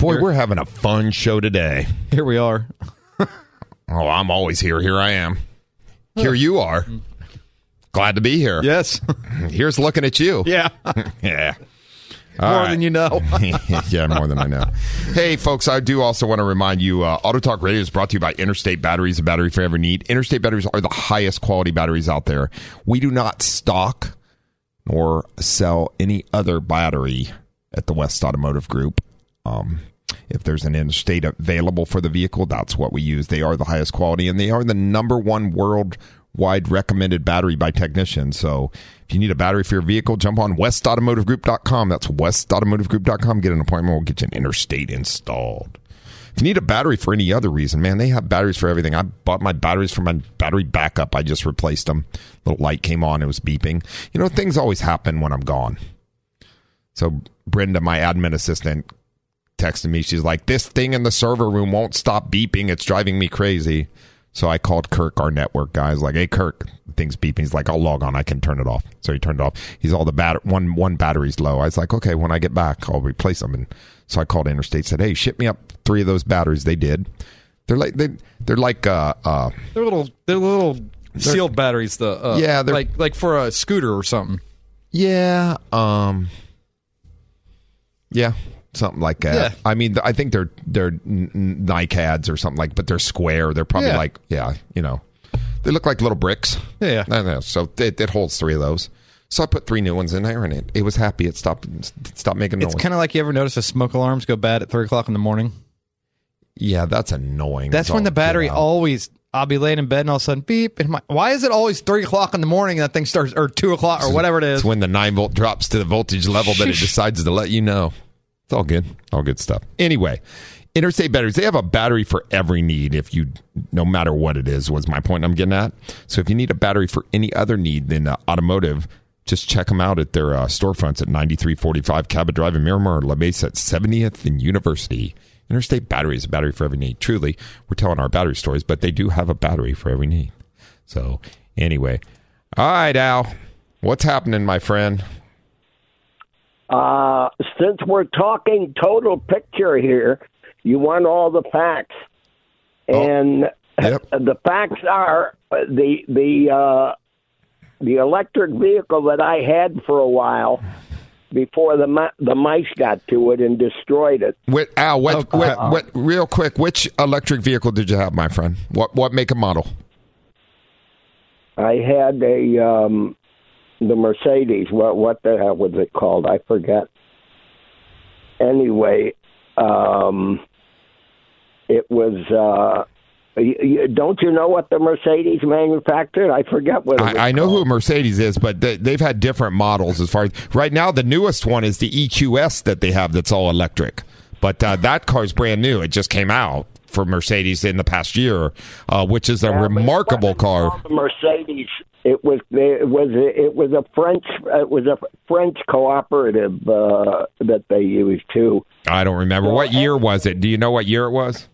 [SPEAKER 2] Boy, we're having a fun show today.
[SPEAKER 3] Here we are.
[SPEAKER 2] Oh, I'm always here. Here I am. Here you are. Glad to be here.
[SPEAKER 3] Yes.
[SPEAKER 2] Here's looking at you.
[SPEAKER 3] yeah.
[SPEAKER 2] Yeah.
[SPEAKER 3] More than you know.
[SPEAKER 2] yeah, more than I know. Hey, folks, I do also want to remind you uh, Auto Talk Radio is brought to you by Interstate Batteries, a battery for every need. Interstate batteries are the highest quality batteries out there. We do not stock nor sell any other battery at the West Automotive Group. Um, if there's an interstate available for the vehicle, that's what we use. They are the highest quality and they are the number one worldwide recommended battery by technicians. So if you need a battery for your vehicle, jump on westautomotivegroup.com. That's westautomotivegroup.com. Get an appointment. We'll get you an interstate installed. If you need a battery for any other reason, man, they have batteries for everything. I bought my batteries for my battery backup. I just replaced them. Little light came on. It was beeping. You know, things always happen when I'm gone. So Brenda, my admin assistant, texted me. She's like, "This thing in the server room won't stop beeping. It's driving me crazy." So I called Kirk, our network guy. I was like, "Hey, Kirk, the thing's beeping." He's like, "I'll log on. I can turn it off." So he turned it off. He's all the bat one one battery's low. I was like, "Okay, when I get back, I'll replace them." And so I called Interstate. Said, "Hey, ship me up three of those batteries." They did. They're like they they're like uh uh
[SPEAKER 3] They're little. They're little sealed batteries. The uh,
[SPEAKER 2] Yeah, they're-
[SPEAKER 3] like like for a scooter or something.
[SPEAKER 2] Yeah, um Yeah, something like that.
[SPEAKER 3] Yeah.
[SPEAKER 2] I mean, I think they're they're n- n- NICADs or something like, but they're square. They're probably
[SPEAKER 3] Yeah.
[SPEAKER 2] like, yeah, you know, they look like little bricks.
[SPEAKER 3] Yeah.
[SPEAKER 2] I know. So it, it holds three of those. So I put three new ones in there, and it, it was happy. It stopped it stopped making noise.
[SPEAKER 3] It's kind of like you ever notice the smoke alarms go bad at three o'clock in the morning.
[SPEAKER 2] yeah, that's annoying.
[SPEAKER 3] That's when the battery always. I'll be laying in bed and all of a sudden beep. And my, why is it always three o'clock in the morning and that thing starts or two o'clock or whatever it is?
[SPEAKER 2] It's when the nine volt drops to the voltage level that it decides to let you know. It's all good. All good stuff. Anyway, Interstate Batteries, they have a battery for every need if you no matter what it is, was my point I'm getting at. So if you need a battery for any other need than uh, automotive, just check them out at their uh, storefronts at 9345 Cabot Drive in Miramar, or La Mesa at 70th and University. Interstate Batteries, a battery for every need. Truly, we're telling our battery stories, but they do have a battery for every need. So, anyway. All right, Al. What's happening, my friend?
[SPEAKER 4] Uh, since we're talking total picture here, you want all the facts, and
[SPEAKER 2] Yep.
[SPEAKER 4] the facts are uh, the the uh, the electric vehicle that I had for a while before the the mice got to it and destroyed it.
[SPEAKER 2] What, Al, what,
[SPEAKER 3] Oh,
[SPEAKER 2] what,
[SPEAKER 3] uh,
[SPEAKER 2] what, real quick, which electric vehicle did you have, my friend? What, what make and model?
[SPEAKER 4] I had a um, the Mercedes. What what the hell was it called? I forget. Anyway, um, it was. Uh, y y don't you know what the Mercedes manufactured? I forget what. It was
[SPEAKER 2] I, I know
[SPEAKER 4] called.
[SPEAKER 2] who Mercedes is, but they, they've had different models as far as right now. The newest one is the EQS that they have that's all electric, but uh, that car's brand new. It just came out for Mercedes in the past year, uh, which is a
[SPEAKER 4] Yeah,
[SPEAKER 2] remarkable car.
[SPEAKER 4] the Mercedes. It was it was it was a French it was a French cooperative uh, that they used too.
[SPEAKER 2] I don't remember what year was it. Do you know what year it was?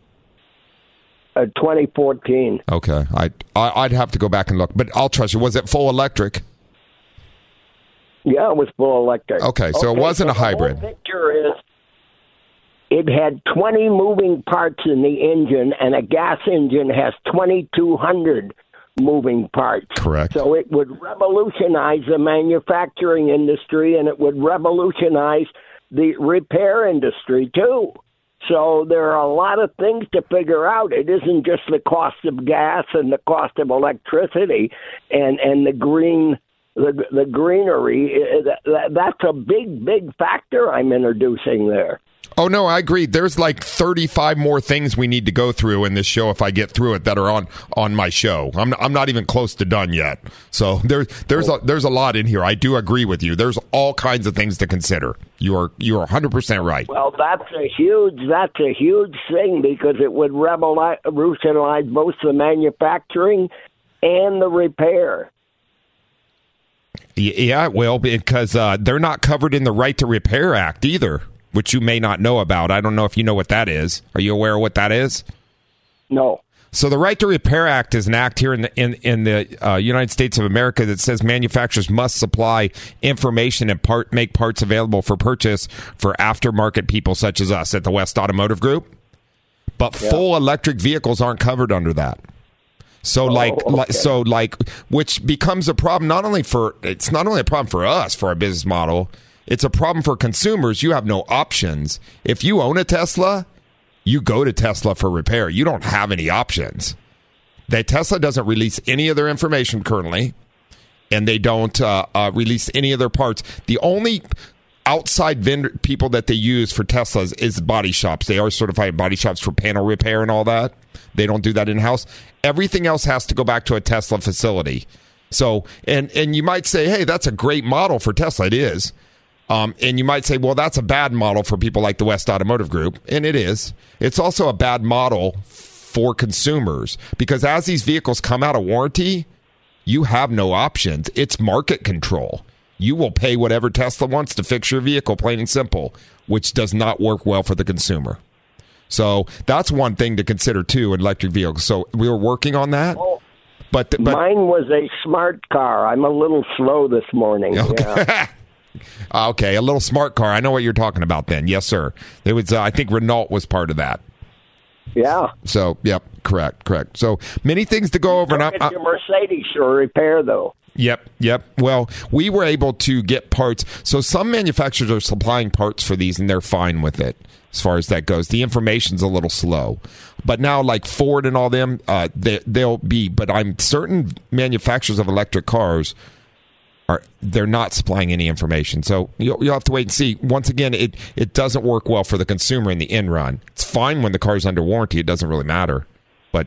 [SPEAKER 4] Uh, 2014.
[SPEAKER 2] Okay, I, I I'd have to go back and look, but I'll trust you. Was it full electric?
[SPEAKER 4] Yeah, it was full electric.
[SPEAKER 2] Okay, so it wasn't
[SPEAKER 4] so
[SPEAKER 2] a
[SPEAKER 4] the
[SPEAKER 2] hybrid.
[SPEAKER 4] picture is it had 20 moving parts in the engine, and a gas engine has 2,200 moving parts.
[SPEAKER 2] Correct.
[SPEAKER 4] So it would revolutionize the manufacturing industry, and it would revolutionize the repair industry too. So there are a lot of things to figure out. It isn't just the cost of gas and the cost of electricity and and the green the the greenery. That, that, that's a big big factor I'm introducing there.
[SPEAKER 2] Oh no, I agree. There's like 35 more things we need to go through in this show if I get through it that are on on my show. I'm I'm not even close to done yet. So there's there's a there's a lot in here. I do agree with you. There's all kinds of things to consider. You are you are 100% right.
[SPEAKER 4] Well, that's a huge that's a huge thing because it would revolutionize both the manufacturing and the repair.
[SPEAKER 2] Yeah, well, because uh, they're not covered in the Right to Repair Act either, which you may not know about. I don't know if you know what that is. Are you aware of what that is?
[SPEAKER 4] No.
[SPEAKER 2] So the Right to Repair Act is an act here in the in, in the uh, United States of America that says manufacturers must supply information and part make parts available for purchase for aftermarket people such as us at the West Automotive Group. But full electric vehicles aren't covered under that. So like,
[SPEAKER 4] okay.
[SPEAKER 2] like so like which becomes a problem not only for it's not only a problem for us for our business model, it's a problem for consumers. You have no options. If you own a Tesla, you go to Tesla for repair. You don't have any options. That Tesla doesn't release any of their information currently, and they don't uh, uh, release any of their parts. The only outside vendor people that they use for Teslas is body shops. They are certified body shops for panel repair and all that. They don't do that in house. Everything else has to go back to a Tesla facility. So, and and you might say, hey, that's a great model for Tesla. It is. Um, and you might say, well, that's a bad model for people like the West Automotive Group. And it is. It's also a bad model for consumers because as these vehicles come out of warranty, you have no options. It's market control. You will pay whatever Tesla wants to fix your vehicle, plain and simple, which does not work well for the consumer. So that's one thing to consider too in electric vehicles. So we were working on that. But, but
[SPEAKER 4] Mine was a smart car. I'm a little slow this morning. Yeah.
[SPEAKER 2] okay, a little smart car. I know what you're talking about. Then, yes, sir. It was. Uh, I think Renault was part of that.
[SPEAKER 4] Yeah.
[SPEAKER 2] So, yep, correct, correct. So many things to go over. And I,
[SPEAKER 4] your Mercedes for repair, though.
[SPEAKER 2] Yep, yep. Well, we were able to get parts. So some manufacturers are supplying parts for these, and they're fine with it as far as that goes. The information's a little slow, but now like Ford and all them, uh, they, they'll be. But I'm certain manufacturers of electric cars are they're not supplying any information. So you'll, you'll have to wait and see. Once again, it it doesn't work well for the consumer in the end run. It's fine when the car's under warranty; it doesn't really matter. But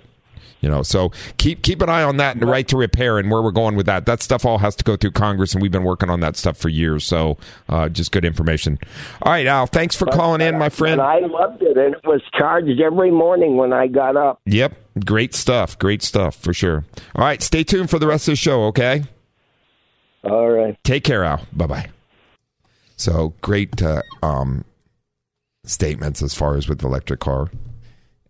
[SPEAKER 2] you know, so keep keep an eye on that and the right to repair and where we're going with that. That stuff all has to go through Congress, and we've been working on that stuff for years. So uh, just good information. All right, Al, thanks for calling in, my friend.
[SPEAKER 4] And I loved it, and it was charged every morning when I got up.
[SPEAKER 2] Yep, great stuff, great stuff for sure. All right, stay tuned for the rest of the show. Okay.
[SPEAKER 4] All right.
[SPEAKER 2] Take care, Al. Bye bye. So great uh, um, statements as far as with the electric car.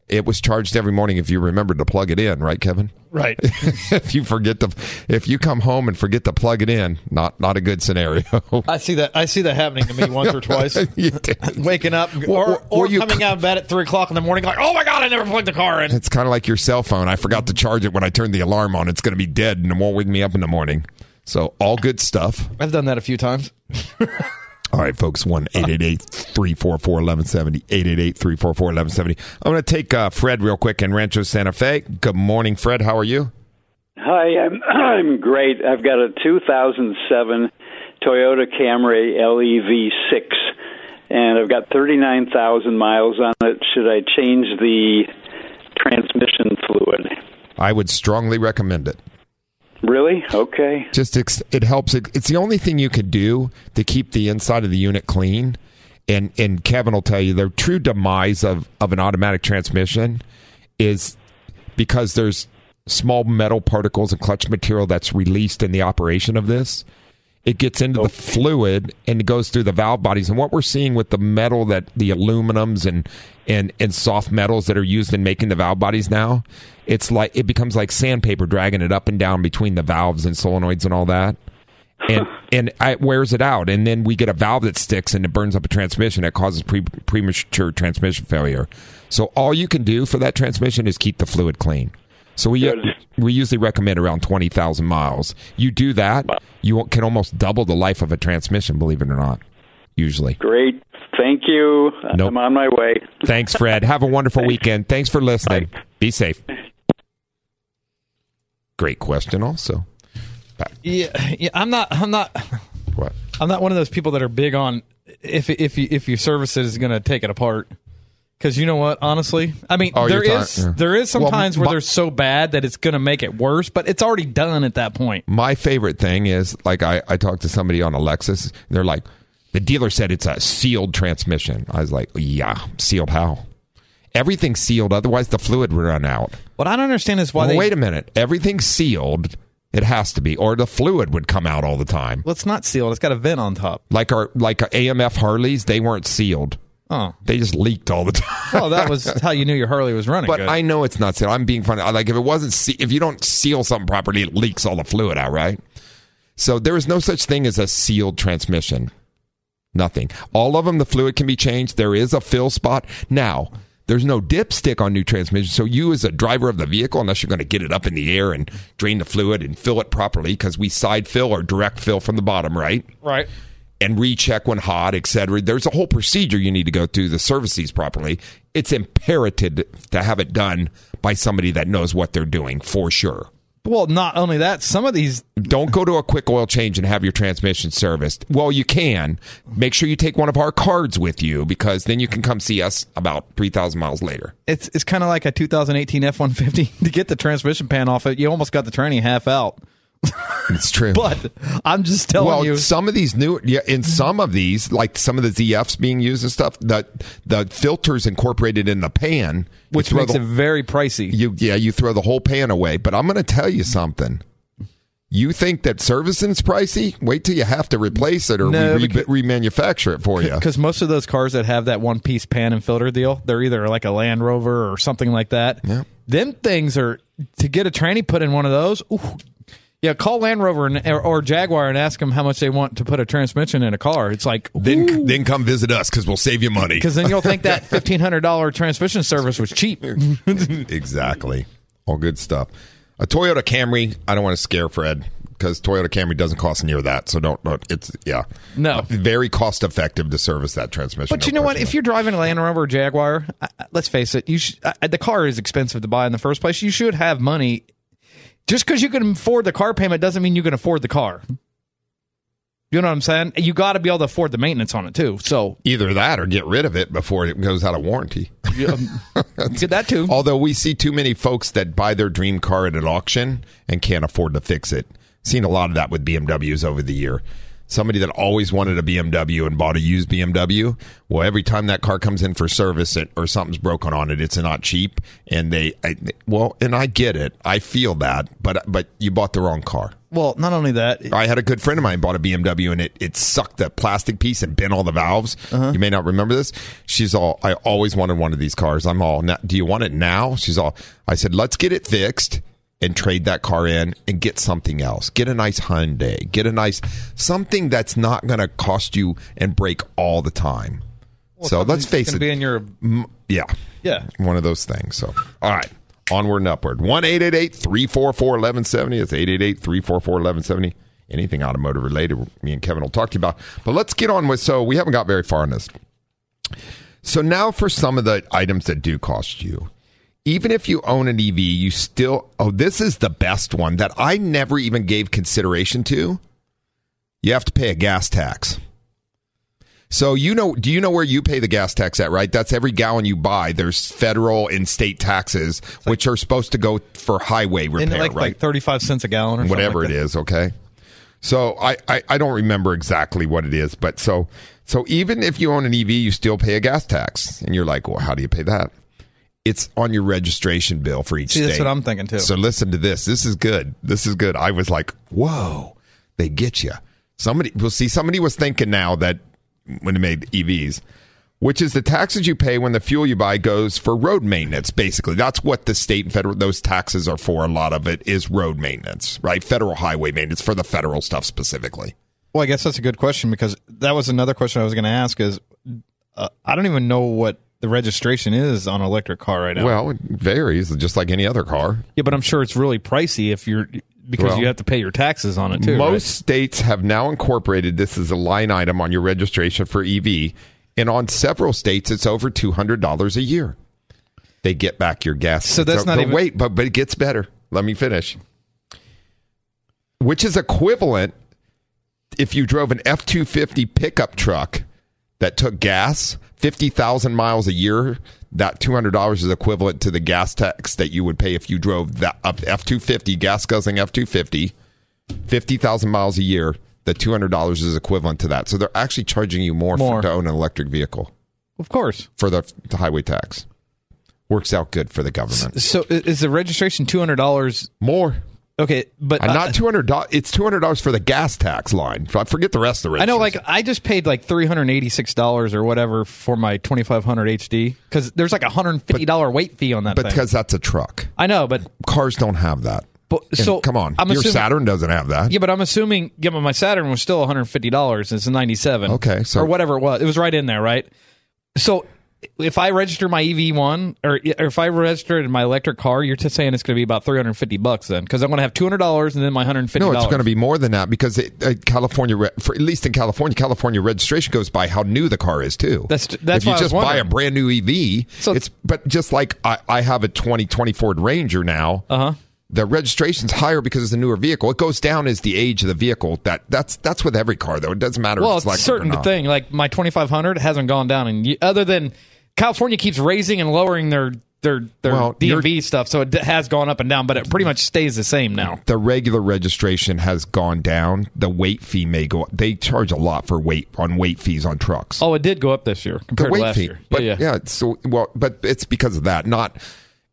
[SPEAKER 2] It was charged every morning if you remember to plug it in, right, Kevin?
[SPEAKER 3] Right.
[SPEAKER 2] if you forget to, if you come home and forget to plug it in, not not a good scenario.
[SPEAKER 3] I see that. I see that happening to me once or twice.
[SPEAKER 2] You did.
[SPEAKER 3] Waking up or,
[SPEAKER 2] Or-
[SPEAKER 3] or,
[SPEAKER 2] or you
[SPEAKER 3] coming
[SPEAKER 2] c-
[SPEAKER 3] out of bed at three o'clock in the morning, like, oh my god, I never plugged the car in.
[SPEAKER 2] It's kind of like your cell phone. I forgot to charge it when I turned the alarm on. It's going to be dead and it won't wake me up in the morning. So all good stuff.
[SPEAKER 3] I've done that a few times.
[SPEAKER 2] All right, folks. One eight eight eight three four four eleven seventy. Eight eight eight three four four eleven seventy. I'm going to take uh, Fred real quick in Rancho Santa Fe. Good morning, Fred. How are you?
[SPEAKER 6] Hi, I'm I'm great. I've got a 2007 Toyota Camry LEV6, and I've got 39,000 miles on it. Should I change the transmission fluid?
[SPEAKER 2] I would strongly recommend it.
[SPEAKER 6] Really? Okay.
[SPEAKER 2] Just ex- it helps. It, it's the only thing you could do to keep the inside of the unit clean. And and Kevin will tell you the true demise of of an automatic transmission is because there's small metal particles and clutch material that's released in the operation of this. It gets into the oh. fluid and it goes through the valve bodies. And what we're seeing with the metal that the aluminums and and and soft metals that are used in making the valve bodies now, it's like it becomes like sandpaper dragging it up and down between the valves and solenoids and all that. And and it wears it out, and then we get a valve that sticks and it burns up a transmission. that causes pre- premature transmission failure. So all you can do for that transmission is keep the fluid clean. So we we usually recommend around twenty thousand miles. You do that, you can almost double the life of a transmission. Believe it or not, usually.
[SPEAKER 6] Great. Thank you.
[SPEAKER 2] Nope.
[SPEAKER 6] I'm on my way.
[SPEAKER 2] Thanks, Fred. Have a wonderful weekend. Thanks for listening. Be safe. Great question. Also,
[SPEAKER 3] Yeah, yeah. I'm not. I'm not.
[SPEAKER 2] what?
[SPEAKER 3] I'm not one of those people that are big on if if you if you service it is going to take it apart. Because you know what, honestly, I mean,
[SPEAKER 2] Oh,
[SPEAKER 3] there
[SPEAKER 2] you're
[SPEAKER 3] is
[SPEAKER 2] talking- yeah.
[SPEAKER 3] there is
[SPEAKER 2] Well,
[SPEAKER 3] sometimes where
[SPEAKER 2] my-
[SPEAKER 3] they're so bad that it's going to make it worse, but it's already done at that point.
[SPEAKER 2] My favorite thing is like I, I talked to somebody on a Lexus. And they're like, the dealer said it's a sealed transmission. I was like, yeah, sealed how? Everything's sealed, otherwise the fluid would run out.
[SPEAKER 3] What I don't understand is why
[SPEAKER 2] Well,
[SPEAKER 3] they
[SPEAKER 2] wait a minute. Everything's sealed. It has to be, or the fluid would come out all the time.
[SPEAKER 3] Well, it's not sealed. It's got a vent on top.
[SPEAKER 2] Like our like our AMF Harleys, they weren't sealed.
[SPEAKER 3] Oh,
[SPEAKER 2] They just leaked all the time.
[SPEAKER 3] well, that was how you knew your Harley was running.
[SPEAKER 2] But
[SPEAKER 3] good.
[SPEAKER 2] I know it's not sealed. I'm being funny. Like if it wasn't, se- if you don't seal something properly, it leaks all the fluid out, right? So there is no such thing as a sealed transmission. Nothing. All of them, the fluid can be changed. There is a fill spot. Now, there's no dipstick on new transmissions. So you, as a driver of the vehicle, unless you're going to get it up in the air and drain the fluid and fill it properly, because we side fill or direct fill from the bottom, right?
[SPEAKER 3] right.
[SPEAKER 2] And recheck when hot, etc. There's a whole procedure you need to go through to service these properly. It's imperative to have it done by somebody that knows what they're doing for sure.
[SPEAKER 3] Well, not only that, some of these
[SPEAKER 2] Don't go to a quick oil change and have your transmission serviced. Well, you can. Make sure you take one of our cards with you because then you can come see us about 3,000 miles later.
[SPEAKER 3] it's it's kind of like a 2018 F150 to get the transmission pan off it. You almost got the tranny half out.
[SPEAKER 2] It's true.
[SPEAKER 3] But I'm just telling you.
[SPEAKER 2] well,
[SPEAKER 3] you,
[SPEAKER 2] some of these new, yeah, in some of these, like some of the ZFs being used and stuff, the the filters incorporated in the pan,
[SPEAKER 3] which makes
[SPEAKER 2] the-
[SPEAKER 3] it very pricey.
[SPEAKER 2] you yeah you throw the whole pan away but i'm going to tell you something you think that servicing's pricey wait till you have to replace it or
[SPEAKER 3] No,
[SPEAKER 2] re-
[SPEAKER 3] because-
[SPEAKER 2] remanufacture it for you
[SPEAKER 3] Because most of those cars that have that one piece pan and filter deal, they're either like a Land Rover or something like that.
[SPEAKER 2] Yeah.
[SPEAKER 3] Them things are to get a tranny put in one of those. Ooh, yeah, call Land Rover and, or, or Jaguar and ask them how much they want to put a transmission in a car. It's like
[SPEAKER 2] then then come visit us because we'll save you money
[SPEAKER 3] because then you'll think that fifteen hundred dollar transmission service was cheap.
[SPEAKER 2] exactly all good stuff a toyota camry i don't want to scare fred because toyota camry doesn't cost near that so don't, don't it's yeah
[SPEAKER 3] No.
[SPEAKER 2] Uh, very cost effective to service that transmission
[SPEAKER 3] But
[SPEAKER 2] no
[SPEAKER 3] you know what? If you're driving a Land Rover or Jaguar, I- let's face it, you sh- I, the car is expensive to buy in the first place. You should have money. Just because you can afford the car payment doesn't mean you can afford the car. You know what I'm saying? You got to be able to afford the maintenance on it too. So
[SPEAKER 2] either that or get rid of it before it goes out of warranty
[SPEAKER 3] um, get that too.
[SPEAKER 2] Although we see too many folks that buy their dream car at an auction and can't afford to fix it. Seen a lot of that with BMWs over the year. Somebody that always wanted a BMW and bought a used BMW. Well, every time that car comes in for service it, or something's broken on it, it's not cheap. And they, I, well, and I get it. I feel that, but but you bought the wrong car.
[SPEAKER 3] Well, not only that,
[SPEAKER 2] I had a good friend of mine bought a BMW and it, it sucked the plastic piece and bent all the valves.
[SPEAKER 3] Uh-huh.
[SPEAKER 2] You may not remember this. She's all, I always wanted one of these cars. I'm all, do you want it now? She's all, I said, let's get it fixed and trade that car in and get something else. Get a nice Hyundai. Get a nice, something that's not going to cost you and break all the time. so let's face it.
[SPEAKER 3] be in your-
[SPEAKER 2] yeah.
[SPEAKER 3] Yeah.
[SPEAKER 2] One of those things. So, all right. Onward and upward. 1 344 1170. It's 888 344 1170. Anything automotive related, me and Kevin will talk to you about. But let's get on with. So, we haven't got very far in this. So, now for some of the items that do cost you. Even if you own an EV, you still. Oh, this is the best one that I never even gave consideration to. You have to pay a gas tax. So you know, do you know where you pay the gas tax at? Right, that's every gallon you buy. There's federal and state taxes, which are supposed to go for highway repair,
[SPEAKER 3] like,
[SPEAKER 2] right?
[SPEAKER 3] like 35 cents a gallon or something
[SPEAKER 2] Whatever
[SPEAKER 3] like
[SPEAKER 2] it is, okay. So I, I I don't remember exactly what it is, but so so even if you own an EV, you still pay a gas tax, and you're like, well, how do you pay that? It's on your registration bill for each
[SPEAKER 3] See,
[SPEAKER 2] state.
[SPEAKER 3] that's what I'm thinking, too.
[SPEAKER 2] So listen to this. This is good. This is good. I was like, whoa, they get you. Somebody, we'll see. Somebody was thinking now that when they made EVs, which is the taxes you pay when the fuel you buy goes for road maintenance. Basically, that's what the state and federal those taxes are for. A lot of it is road maintenance, right? Federal highway maintenance for the federal stuff specifically.
[SPEAKER 3] Well, I guess that's a good question because that was another question I was going to ask. Is uh, I don't even know what the registration is on an electric car right now.
[SPEAKER 2] Well, it varies, just like any other car.
[SPEAKER 3] yeah, but I'm sure it's really pricey if you're because
[SPEAKER 2] Well,
[SPEAKER 3] you have to pay your taxes on it too.
[SPEAKER 2] Most
[SPEAKER 3] right?
[SPEAKER 2] states have now incorporated this as a line item on your registration for EV, and on several states, it's over two hundred dollars a year. They get back your gas.
[SPEAKER 3] So that's not even-
[SPEAKER 2] wait, but but it gets better. Let me finish. Which is equivalent if you drove an F two fifty pickup truck that took gas fifty thousand miles a year. That two hundred dollars is equivalent to the gas tax that you would pay if you drove that F two fifty gas guzzling F two fifty. 50,000 miles a year, the $200 is equivalent to that. So they're actually charging you more,
[SPEAKER 3] More.
[SPEAKER 2] For, to own an electric vehicle
[SPEAKER 3] of course.
[SPEAKER 2] for the, the highway tax. Works out good for the government.
[SPEAKER 3] So is the registration two hundred dollars
[SPEAKER 2] More.
[SPEAKER 3] Okay, but uh,
[SPEAKER 2] not $200. It's $200 for the gas tax line. I forget the rest of the
[SPEAKER 3] I know, like I just paid like three hundred eighty six dollars or whatever for my twenty five hundred HD because there's like a hundred and fifty dollar weight fee on that.
[SPEAKER 2] But because that's a truck.
[SPEAKER 3] I know, but
[SPEAKER 2] Cars don't have that.
[SPEAKER 3] but
[SPEAKER 2] And
[SPEAKER 3] so
[SPEAKER 2] come on.
[SPEAKER 3] I'm
[SPEAKER 2] Your
[SPEAKER 3] assuming,
[SPEAKER 2] Saturn doesn't have that.
[SPEAKER 3] Yeah, but I'm assuming. Yeah, but my Saturn was still one hundred fifty dollars. It's a ninety seven.
[SPEAKER 2] Okay, so-
[SPEAKER 3] or whatever it was. It was right in there, right? So if I register my EV one, or, or if I register in my electric car, you're just saying it's going to be about three hundred fifty bucks then, because I'm going to have two hundred dollars and then my hundred fifty.
[SPEAKER 2] No, it's going to be more than that because it, uh, California, re- for, at least in California, California registration goes by how new the car is too.
[SPEAKER 3] That's- that's
[SPEAKER 2] if you
[SPEAKER 3] why I was
[SPEAKER 2] just buy a brand new EV.
[SPEAKER 3] So-
[SPEAKER 2] it's but just like I, I have a 2020 Ford Ranger now.
[SPEAKER 3] Uh huh.
[SPEAKER 2] The registration's higher because it's a newer vehicle. It goes down as the age of the vehicle. That that's that's with every car though. It doesn't matter.
[SPEAKER 3] Well,
[SPEAKER 2] if
[SPEAKER 3] it's
[SPEAKER 2] it's like
[SPEAKER 3] certain thing. Like my 2500 hasn't gone down, and other than California keeps raising and lowering their their their
[SPEAKER 2] Well,
[SPEAKER 3] DMV stuff, so it has gone up and down, but it pretty much stays the same now.
[SPEAKER 2] The regular registration has gone down. The weight fee may go. up. They charge a lot for weight on weight fees on trucks.
[SPEAKER 3] Oh, it did go up this year compared to last
[SPEAKER 2] fee.
[SPEAKER 3] year.
[SPEAKER 2] But
[SPEAKER 3] yeah,
[SPEAKER 2] yeah,
[SPEAKER 3] yeah.
[SPEAKER 2] so well, but it's because of that, not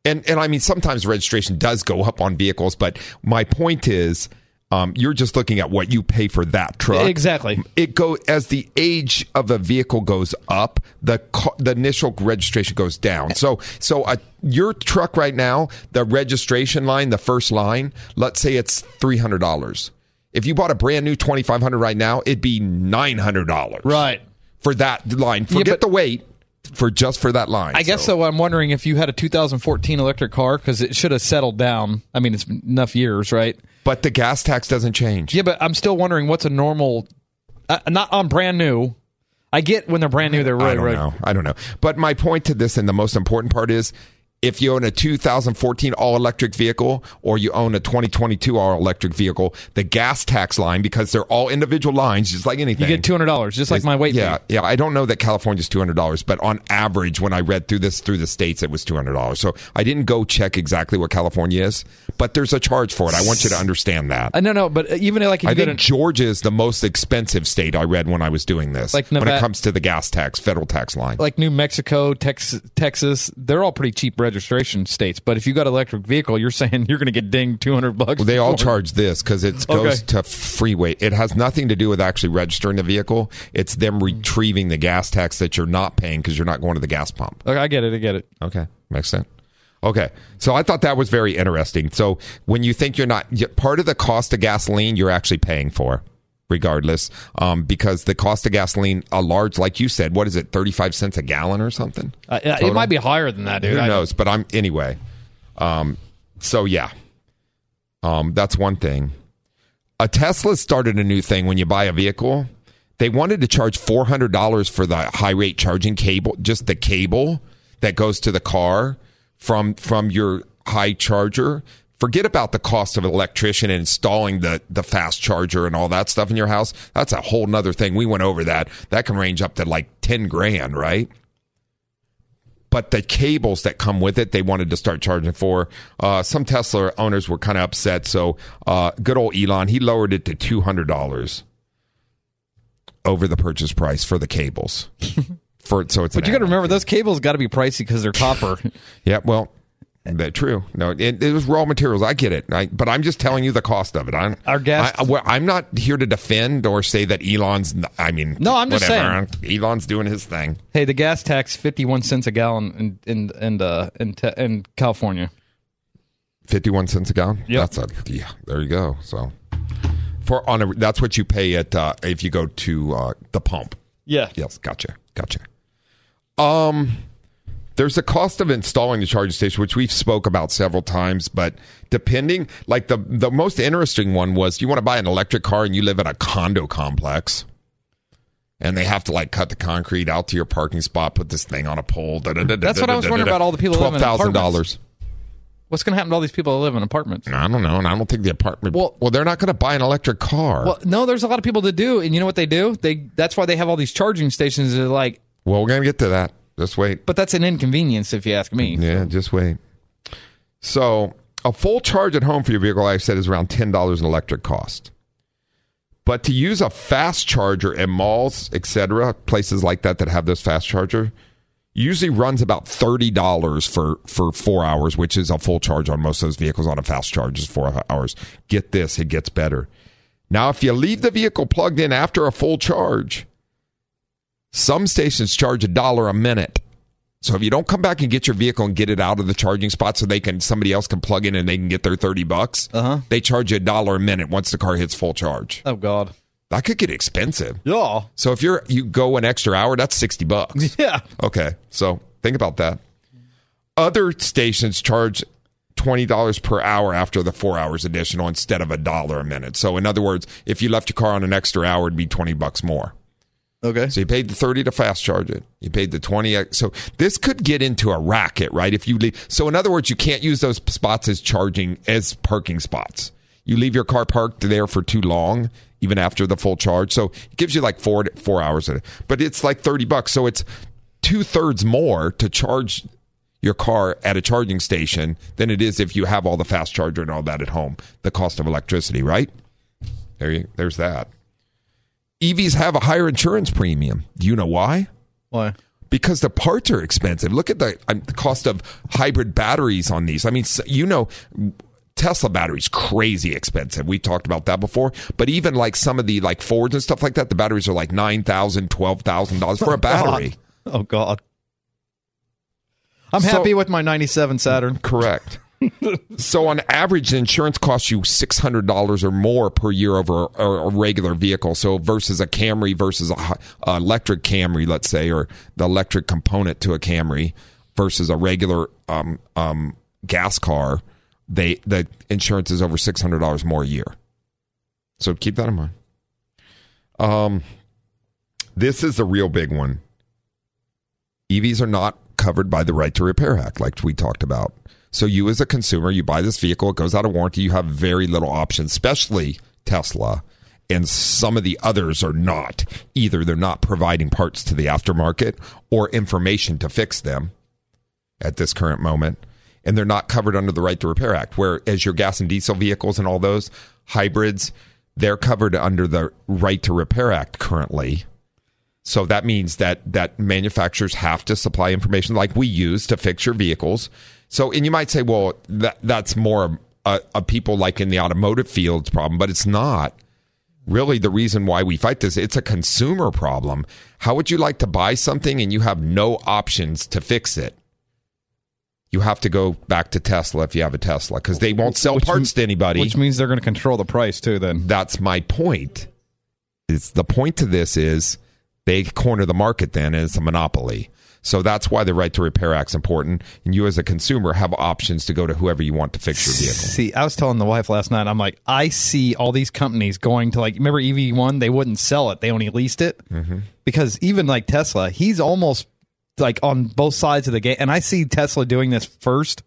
[SPEAKER 2] and and I mean sometimes registration does go up on vehicles, but my point is. Um, you're just looking at what you pay for that truck.
[SPEAKER 3] Exactly.
[SPEAKER 2] It go as the age of a vehicle goes up, the co- the initial registration goes down. So so a, your truck right now, the registration line, the first line, let's say it's three hundred dollars. If you bought a brand new twenty five hundred right now, it'd be nine hundred dollars
[SPEAKER 3] Right.
[SPEAKER 2] for that line. Forget
[SPEAKER 3] but-
[SPEAKER 2] the weight for just for that line.
[SPEAKER 3] I guess so. I'm wondering if you had a 2014 electric car because it should have settled down. I mean, it's been enough years, right?
[SPEAKER 2] But the gas tax doesn't change.
[SPEAKER 3] Yeah, but I'm still wondering what's a normal, uh, not on brand new. I get when they're brand new, they're really,
[SPEAKER 2] I don't
[SPEAKER 3] really
[SPEAKER 2] know. I don't know. But my point to this, and the most important part is, if you own a 2014 all electric vehicle or you own a 2022 all electric vehicle, the gas tax line, because they're all individual lines, just like anything.
[SPEAKER 3] You get two hundred dollars, just like
[SPEAKER 2] is-
[SPEAKER 3] my weight.
[SPEAKER 2] Yeah,
[SPEAKER 3] fee.
[SPEAKER 2] yeah. I don't know that California's two hundred dollars, but on average, when I read through this through the states, it was two hundred dollars. So I didn't go check exactly what California is, but there's a charge for it. I want you to understand that.
[SPEAKER 3] Uh, no, no, but even like
[SPEAKER 2] I think
[SPEAKER 3] to
[SPEAKER 2] Georgia is the most expensive state. I read when I was doing this,
[SPEAKER 3] Like
[SPEAKER 2] when it comes to the gas tax, federal tax line.
[SPEAKER 3] like New Mexico, Texas, Texas, they're all pretty cheap registration states. But if you got an electric vehicle, you're saying you're going to get dinged two hundred bucks.
[SPEAKER 2] Well, they all charge this because it goes
[SPEAKER 3] Okay.
[SPEAKER 2] to freeway. It has nothing to do with actually registering the vehicle. It's them retrieving the gas tax that you're not paying because you're not going to the gas pump.
[SPEAKER 3] Okay, I get it. I get it.
[SPEAKER 2] Okay, makes sense. Okay, so I thought that was very interesting. So when you think you're not part of the cost of gasoline, you're actually paying for, regardless, um, because the cost of gasoline, a large, like you said, what is it, thirty five cents a gallon or something?
[SPEAKER 3] Uh, it might be higher than that, dude.
[SPEAKER 2] Who
[SPEAKER 3] I-
[SPEAKER 2] knows? But I'm anyway. Um, so yeah, um, that's one thing. A Tesla started a new thing when you buy a vehicle. They wanted to charge four hundred dollars for the high rate charging cable, just the cable that goes to the car from from your high charger. Forget about the cost of an electrician and installing the the fast charger and all that stuff in your house. That's a whole nother thing. We went over that. That can range up to like ten grand, right? but the cables that come with it, they wanted to start charging for. Uh, some Tesla owners were kind of upset, so uh, good old Elon he lowered it to two hundred dollars over the purchase price for the cables. for so it's
[SPEAKER 3] But you got to remember those cables got to be pricey because they're copper.
[SPEAKER 2] Yeah, well, that true. No, it, it was raw materials. I get it, I, but I'm just telling you the cost of it. I'm,
[SPEAKER 3] Our gas-
[SPEAKER 2] I, I'm not here to defend or say that Elon's. I mean,
[SPEAKER 3] No, I'm just
[SPEAKER 2] whatever. Elon's doing his thing.
[SPEAKER 3] hey, the gas tax fifty one cents a gallon in in in uh, in, te- in California.
[SPEAKER 2] Fifty-one cents a gallon.
[SPEAKER 3] Yep.
[SPEAKER 2] That's a yeah. There you go. So for on a that's what you pay at uh, if you go to uh, the pump.
[SPEAKER 3] Yeah.
[SPEAKER 2] Yes, gotcha, gotcha. Um, there's a cost of installing the charging station, which we've spoke about several times. But depending, like the the most interesting one was you want to buy an electric car and you live in a condo complex, and they have to like cut the concrete out to your parking spot, put this thing on a pole.
[SPEAKER 3] That's what I was wondering about all the people who live
[SPEAKER 2] Twelve
[SPEAKER 3] in
[SPEAKER 2] thousand
[SPEAKER 3] apartments.
[SPEAKER 2] dollars.
[SPEAKER 3] What's going to happen to all these people that live in apartments?
[SPEAKER 2] I don't know, and I don't think the apartment.
[SPEAKER 3] Well-
[SPEAKER 2] Well, they're not going to buy an electric car.
[SPEAKER 3] Well, no, there's a lot of people that do, and you know what they do? They that's why they have all these charging stations. They're like,
[SPEAKER 2] Well, we're going to get to that. Just wait.
[SPEAKER 3] but that's an inconvenience if you ask me.
[SPEAKER 2] Yeah, just wait. So, a full charge at home for your vehicle, like I said, is around $10 in electric cost. But to use a fast charger in malls, etc., places like that that have this fast charger, usually runs about $30 for, for four hours, which is a full charge on most of those vehicles on a fast charge is four hours. Get this, it gets better. Now, if you leave the vehicle plugged in after a full charge, some stations charge a dollar a minute. So if you don't come back and get your vehicle and get it out of the charging spot so they can somebody else can plug in and they can get their 30 bucks,
[SPEAKER 3] Uh-huh.
[SPEAKER 2] they charge you a dollar a minute once the car hits full charge.
[SPEAKER 3] Oh God.
[SPEAKER 2] That could get expensive.
[SPEAKER 3] Yeah.
[SPEAKER 2] So if you're you go an extra hour, that's 60 bucks.
[SPEAKER 3] Yeah.
[SPEAKER 2] Okay. So think about that. Other stations charge $20 per hour after the 4 hours additional instead of a dollar a minute. So in other words, if you left your car on an extra hour it'd be 20 bucks more.
[SPEAKER 3] Okay.
[SPEAKER 2] So you paid the 30 to fast charge it. You paid the 20. So this could get into a racket, right? If you leave. So in other words, you can't use those spots as charging, as parking spots. You leave your car parked there for too long, even after the full charge. So it gives you like four, four hours. Of it. But it's like 30 bucks. So it's two thirds more to charge your car at a charging station than it is if you have all the fast charger and all that at home. The cost of electricity, right? There you, there's that. EVs have a higher insurance premium. Do you know why?
[SPEAKER 3] Why?
[SPEAKER 2] Because the parts are expensive. Look at the, um, the cost of hybrid batteries on these. I mean, you know, Tesla batteries crazy expensive. We talked about that before. But even like some of the like Fords and stuff like that, the batteries are like nine thousand, twelve thousand dollars for a battery.
[SPEAKER 3] Oh God. I'm
[SPEAKER 2] So-
[SPEAKER 3] happy with my '97 Saturn.
[SPEAKER 2] Correct. So on average, insurance costs you six hundred dollars or more per year over a, a regular vehicle. So versus a Camry versus a, a electric Camry, let's say, or the electric component to a Camry versus a regular um, um, gas car, they the insurance is over six hundred dollars more a year. So keep that in mind. Um, this is the real big one. EVs are not covered by the Right to Repair Act, like we talked about. So you, as a consumer, you buy this vehicle, it goes out of warranty. You have very little options, especially Tesla. And some of the others are not. Either they're not providing parts to the aftermarket or information to fix them at this current moment. And they're not covered under the Right to Repair Act. Whereas your gas and diesel vehicles and all those hybrids, they're covered under the Right to Repair Act currently. So that means that that manufacturers have to supply information like we use to fix your vehicles. So, and you might say, well, that that's more a, a people like in the automotive field's problem, but it's not really the reason why we fight this. It's a consumer problem. How would you like to buy something and you have no options to fix it? You have to go back to Tesla if you have a Tesla because they won't sell
[SPEAKER 3] Which
[SPEAKER 2] parts to anybody.
[SPEAKER 3] Which means they're going to control the price too. Then
[SPEAKER 2] That's my point. It's the point to this is they corner the market then and it's a monopoly. So that's why the right to repair act's important. And you as a consumer have options to go to whoever you want to fix your vehicle.
[SPEAKER 3] See, I was telling the wife last night. I'm like, I see all these companies going to like. Remember EV one? They wouldn't sell it. They only leased it
[SPEAKER 2] Mm-hmm.
[SPEAKER 3] because even like Tesla, he's almost like on both sides of the game. And I see Tesla doing this first.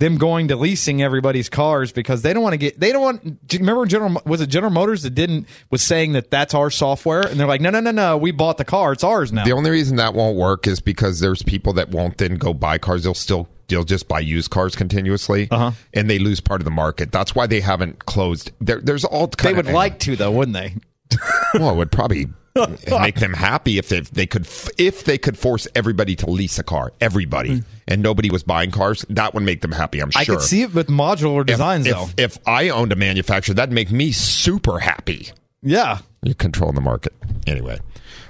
[SPEAKER 3] Them going to leasing everybody's cars because they don't want to get. They don't want. Remember, General was it General Motors that didn't was saying that that's our software, and they're like, no, no, no, no. We bought the car. It's ours now.
[SPEAKER 2] The only reason that won't work is because there's people that won't then go buy cars. They'll still they'll just buy used cars continuously, uh-huh. and they lose part of the market. That's why they haven't closed. There, there's all
[SPEAKER 3] they would
[SPEAKER 2] of,
[SPEAKER 3] like to though, wouldn't they?
[SPEAKER 2] Well, it would probably make them happy if they, if they could if they could force everybody to lease a car, everybody, and nobody was buying cars. That would make them happy. I'm sure.
[SPEAKER 3] I could see it with modular designs
[SPEAKER 2] if,
[SPEAKER 3] though.
[SPEAKER 2] If, if I owned a manufacturer, that'd make me super happy.
[SPEAKER 3] yeah.
[SPEAKER 2] You're controlling the market. Anyway.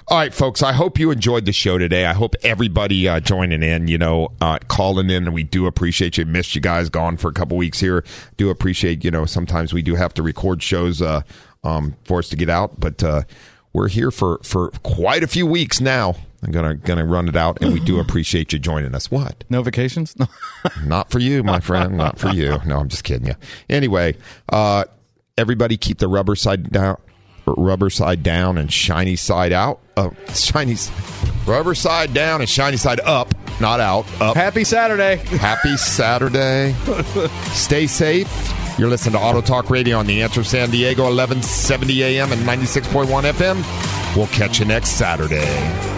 [SPEAKER 2] All right, folks. I hope you enjoyed the show today. I hope everybody uh, joining in, you know, uh, calling in, and we do appreciate you. Missed you guys, gone for a couple weeks here. Do appreciate, you know, sometimes we do have to record shows uh, um, for us to get out, but uh, we're here for for quite a few weeks now. I'm gonna gonna run it out, and we do appreciate you joining us. What?
[SPEAKER 3] No vacations? No.
[SPEAKER 2] Not for you, my friend. Not for you. No, I'm just kidding you. Anyway, uh, everybody keep the rubber side down, rubber side down, and shiny side out. Oh, shiny, rubber side down and shiny side up, not out. Up.
[SPEAKER 3] Happy Saturday.
[SPEAKER 2] Happy Saturday. Stay safe. You're listening to Auto Talk Radio on the Answer San Diego, 1170 AM and 96.1 FM. We'll catch you next Saturday.